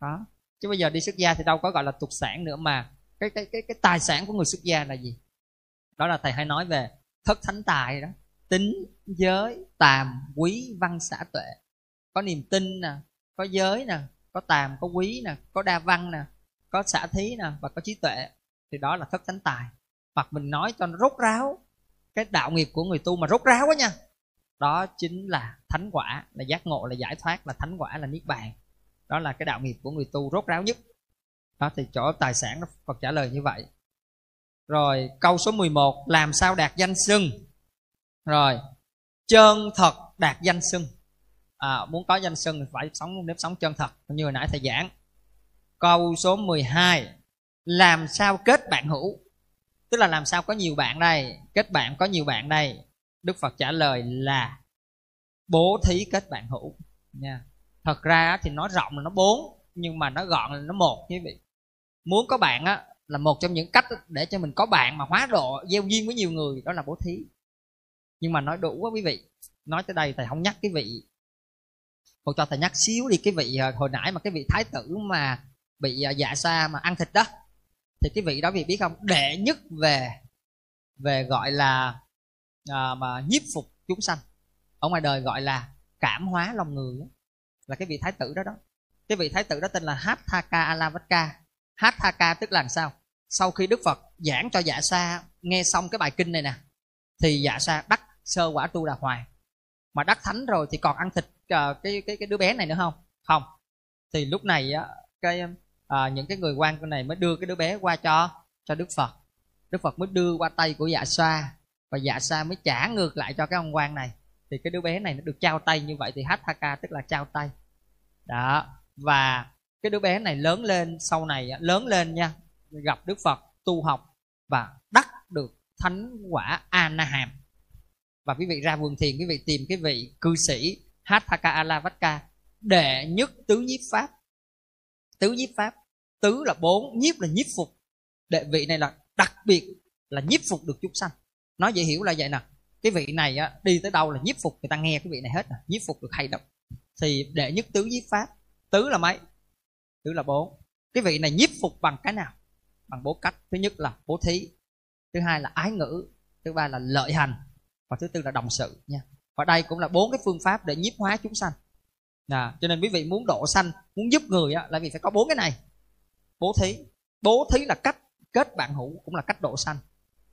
[SPEAKER 1] Đó chứ bây giờ đi xuất gia thì đâu có gọi là tục sản nữa mà cái cái cái cái tài sản của người xuất gia là gì? Đó là thầy hay nói về thất thánh tài đó. Tính giới, tàm, quý, văn, xã tuệ. Có niềm tin nè, có giới nè, có tàm, có quý nè, có đa văn nè, có xã thí nè và có trí tuệ. Thì đó là thất thánh tài. Hoặc mình nói cho nó rốt ráo. Cái đạo nghiệp của người tu mà rốt ráo quá nha. Đó chính là thánh quả, là giác ngộ, là giải thoát, là thánh quả, là niết bàn. Đó là cái đạo nghiệp của người tu rốt ráo nhất đó thì chỗ tài sản nó Phật trả lời như vậy. Rồi câu số 11 làm sao đạt danh xưng? Rồi chân thật đạt danh xưng. À, muốn có danh xưng thì phải sống nếp sống chân thật như hồi nãy thầy giảng. Câu số 12 làm sao kết bạn hữu? Tức là làm sao có nhiều bạn đây kết bạn có nhiều bạn đây? Đức phật trả lời là bố thí kết bạn hữu. Nha. Thật ra thì nói rộng là nó bốn nhưng mà nó gọn là nó một quý vị muốn có bạn á là một trong những cách để cho mình có bạn mà hóa độ gieo duyên với nhiều người đó là bố thí. Nhưng mà nói đủ quá quý vị. Nói tới đây thầy không nhắc cái vị. Hồi cho thầy nhắc xíu đi cái vị à, hồi nãy mà cái vị thái tử mà bị à, dạ sa mà ăn thịt đó thì cái vị đó vị biết không? Đệ nhất về về gọi là à, mà nhiếp phục chúng sanh. Ở ngoài đời gọi là cảm hóa lòng người đó. là cái vị thái tử đó đó. Cái vị thái tử đó tên là Hatthaka Alavaka. Hathaka tức là sao? Sau khi Đức Phật giảng cho dạ sa nghe xong cái bài kinh này nè thì dạ sa đắc sơ quả tu đà hoàng mà đắc thánh rồi thì còn ăn thịt uh, cái cái cái đứa bé này nữa không? Không. Thì lúc này á cái à, những cái người quan này mới đưa cái đứa bé qua cho cho đức phật. Đức phật mới đưa qua tay của dạ Sa và dạ sa mới trả ngược lại cho cái ông quan này. Thì cái đứa bé này nó được trao tay như vậy thì Hathaka tức là trao tay. Đó. Và cái đứa bé này lớn lên sau này lớn lên nha gặp Đức Phật tu học và đắc được thánh quả A Na Hàm và quý vị ra vườn thiền quý vị tìm cái vị cư sĩ hathaka Alavaka đệ nhất tứ nhiếp pháp. Tứ nhiếp pháp tứ là bốn nhiếp là nhiếp phục. Đệ vị này là đặc biệt là nhiếp phục được chúng sanh. Nói dễ hiểu là vậy nè cái vị này á, đi tới đâu là nhiếp phục người ta nghe cái vị này hết nè nhiếp phục được hay lắm thì đệ nhất tứ nhiếp pháp tứ là mấy? Thứ là bốn cái vị này nhiếp phục bằng cái nào? Bằng bốn cách. Thứ nhất là bố thí. Thứ hai là ái ngữ. Thứ ba là lợi hành. Và thứ tư là đồng sự nha. Và đây cũng là bốn cái phương pháp để nhiếp hóa chúng sanh. À, cho nên quý vị muốn độ sanh muốn giúp người á, là vì phải có bốn cái này. Bố thí. Bố thí là cách kết bạn hữu cũng là cách độ sanh.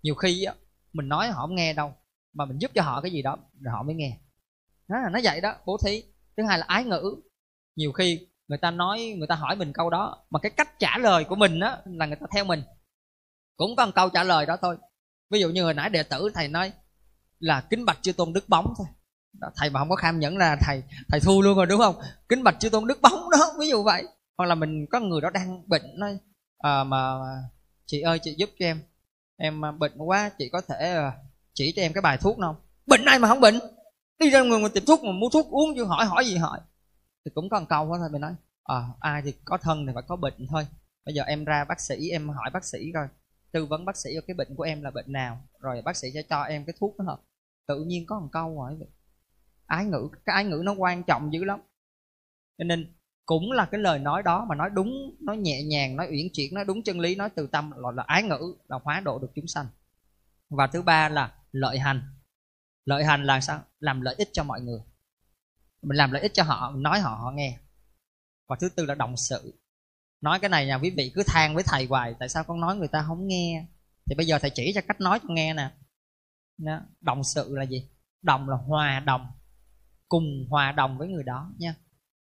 [SPEAKER 1] Nhiều khi á, mình nói họ không nghe đâu mà mình giúp cho họ cái gì đó rồi họ mới nghe. Đó là nó vậy đó bố thí. Thứ hai là ái ngữ. Nhiều khi người ta nói người ta hỏi mình câu đó mà cái cách trả lời của mình á là người ta theo mình. Cũng có một câu trả lời đó thôi. Ví dụ như hồi nãy đệ tử thầy nói là kính bạch chư tôn đức bóng thôi. Đó, thầy mà không có kham nhẫn là thầy thầy thu luôn rồi đúng không? Kính bạch chư tôn đức bóng đó ví dụ vậy. Hoặc là mình có người đó đang bệnh nói à, mà chị ơi chị giúp cho em. Em à, bệnh quá chị có thể à, chỉ cho em cái bài thuốc không bệnh ai mà không bệnh? Đi ra người tìm thuốc mà mua thuốc uống chứ hỏi hỏi gì hỏi thì cũng có một câu đó thôi mình nói à, ai thì có thân thì phải có bệnh thôi. Bây giờ em ra bác sĩ em hỏi bác sĩ coi tư vấn bác sĩ cái bệnh của em là bệnh nào rồi bác sĩ sẽ cho em cái thuốc đó hợp tự nhiên có một câu rồi ái ngữ cái ái ngữ nó quan trọng dữ lắm. Cho nên cũng là cái lời nói đó mà nói đúng nói nhẹ nhàng nói uyển chuyển nói đúng chân lý nói từ tâm là, là ái ngữ là hóa độ được chúng sanh. Và thứ ba là lợi hành. Lợi hành là sao? Làm lợi ích cho mọi người mình làm lợi ích cho họ mình nói họ họ nghe. Và thứ tư là đồng sự. Nói cái này nhà quý vị cứ than với thầy hoài tại sao con nói người ta không nghe? Thì bây giờ thầy chỉ cho cách nói cho nghe nè. Đồng sự là gì? Đồng là hòa đồng cùng hòa đồng với người đó nha.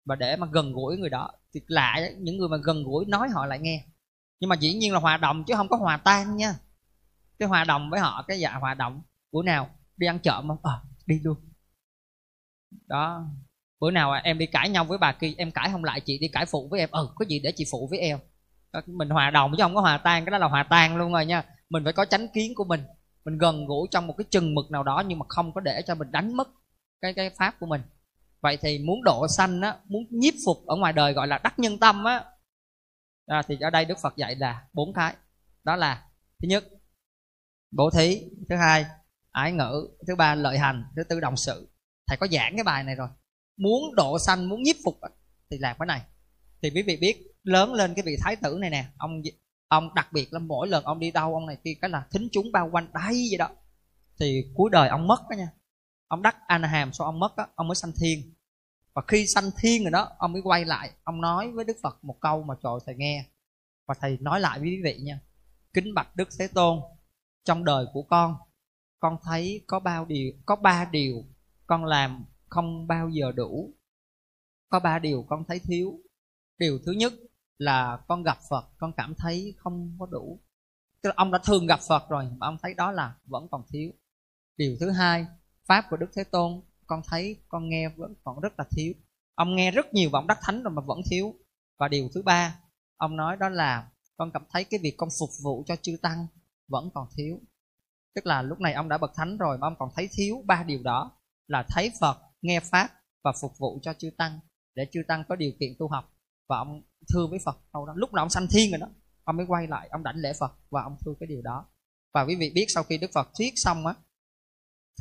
[SPEAKER 1] Và để mà gần gũi người đó thì lạ những người mà gần gũi nói họ lại nghe. Nhưng mà dĩ nhiên là hòa đồng chứ không có hòa tan nha. Cái hòa đồng với họ cái dạ hòa đồng. Bữa nào đi ăn chợ mà, ờ à, đi luôn đó. Bữa nào à, em đi cãi nhau với bà kia em cãi không lại chị đi cãi phụ với em. Ừ có gì để chị phụ với em? Mình hòa đồng chứ không có hòa tan cái đó là hòa tan luôn rồi nha. Mình phải có chánh kiến của mình. Mình gần gũi trong một cái chừng mực nào đó nhưng mà không có để cho mình đánh mất cái cái pháp của mình. Vậy thì muốn độ sanh á muốn nhiếp phục ở ngoài đời gọi là đắc nhân tâm á. À, thì ở đây đức phật dạy là bốn cái. Đó là thứ nhất bố thí thứ hai ái ngữ thứ ba lợi hành thứ tư đồng sự thầy có giảng cái bài này rồi. Muốn độ sanh, muốn nhiếp phục thì làm cái này. Thì quý vị biết, lớn lên cái vị thái tử này nè, ông ông đặc biệt là mỗi lần ông đi đâu, ông này kia cái là thính chúng bao quanh đấy vậy đó. Thì cuối đời ông mất đó nha. Ông đắc an hàm sau ông mất đó ông mới sanh thiên. Và khi sanh thiên rồi đó, ông mới quay lại, ông nói với đức phật một câu mà trời thầy nghe. Và thầy nói lại với quý vị nha. Kính bạch đức thế tôn, trong đời của con con thấy có bao điều, có ba điều con làm không bao giờ đủ. Có ba điều con thấy thiếu. Điều thứ nhất là con gặp phật, con cảm thấy không có đủ. Tức là ông đã thường gặp phật rồi, mà ông thấy đó là vẫn còn thiếu. Điều thứ hai, pháp của đức thế tôn, con thấy, con nghe vẫn còn rất là thiếu. Ông nghe rất nhiều vọng đắc thánh rồi mà vẫn thiếu. Và điều thứ ba, ông nói đó là con cảm thấy cái việc con phục vụ cho chư tăng vẫn còn thiếu. Tức là lúc này ông đã bậc thánh rồi mà ông còn thấy thiếu ba điều đó là thấy phật nghe pháp và phục vụ cho chư tăng để chư tăng có điều kiện tu học và ông thương với phật sau đó. Lúc nào ông sanh thiên rồi đó ông mới quay lại ông đảnh lễ phật và ông thương cái điều đó. Và quý vị biết sau khi đức phật thuyết xong á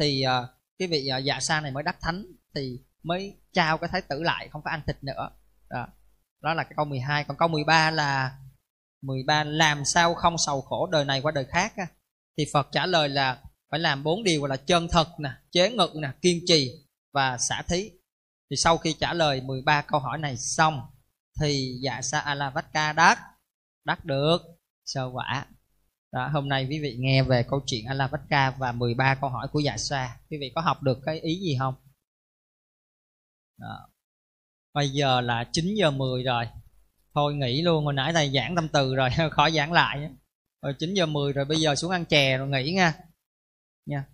[SPEAKER 1] thì à, uh, cái vị uh, dạ sa này mới đắc thánh thì mới trao cái thái tử lại không có ăn thịt nữa. Đó, đó là cái câu 12 còn câu 13 là 13 làm sao không sầu khổ đời này qua đời khác á. thì Phật trả lời là phải làm bốn điều là chân thật nè chế ngự nè kiên trì và xả thí. Thì sau khi trả lời 13 câu hỏi này xong thì dạ sa alavaka đắc đắc được. Sơ quả. Đó, hôm nay quý vị nghe về câu chuyện Alavaka và 13 câu hỏi của dạ sa. Quý vị có học được cái ý gì không? Đó. bây giờ là 9 giờ 10 rồi. Thôi nghỉ luôn hồi nãy thầy giảng tâm từ rồi khỏi giảng lại rồi 9 giờ 10 rồi bây giờ xuống ăn chè rồi nghỉ nha nha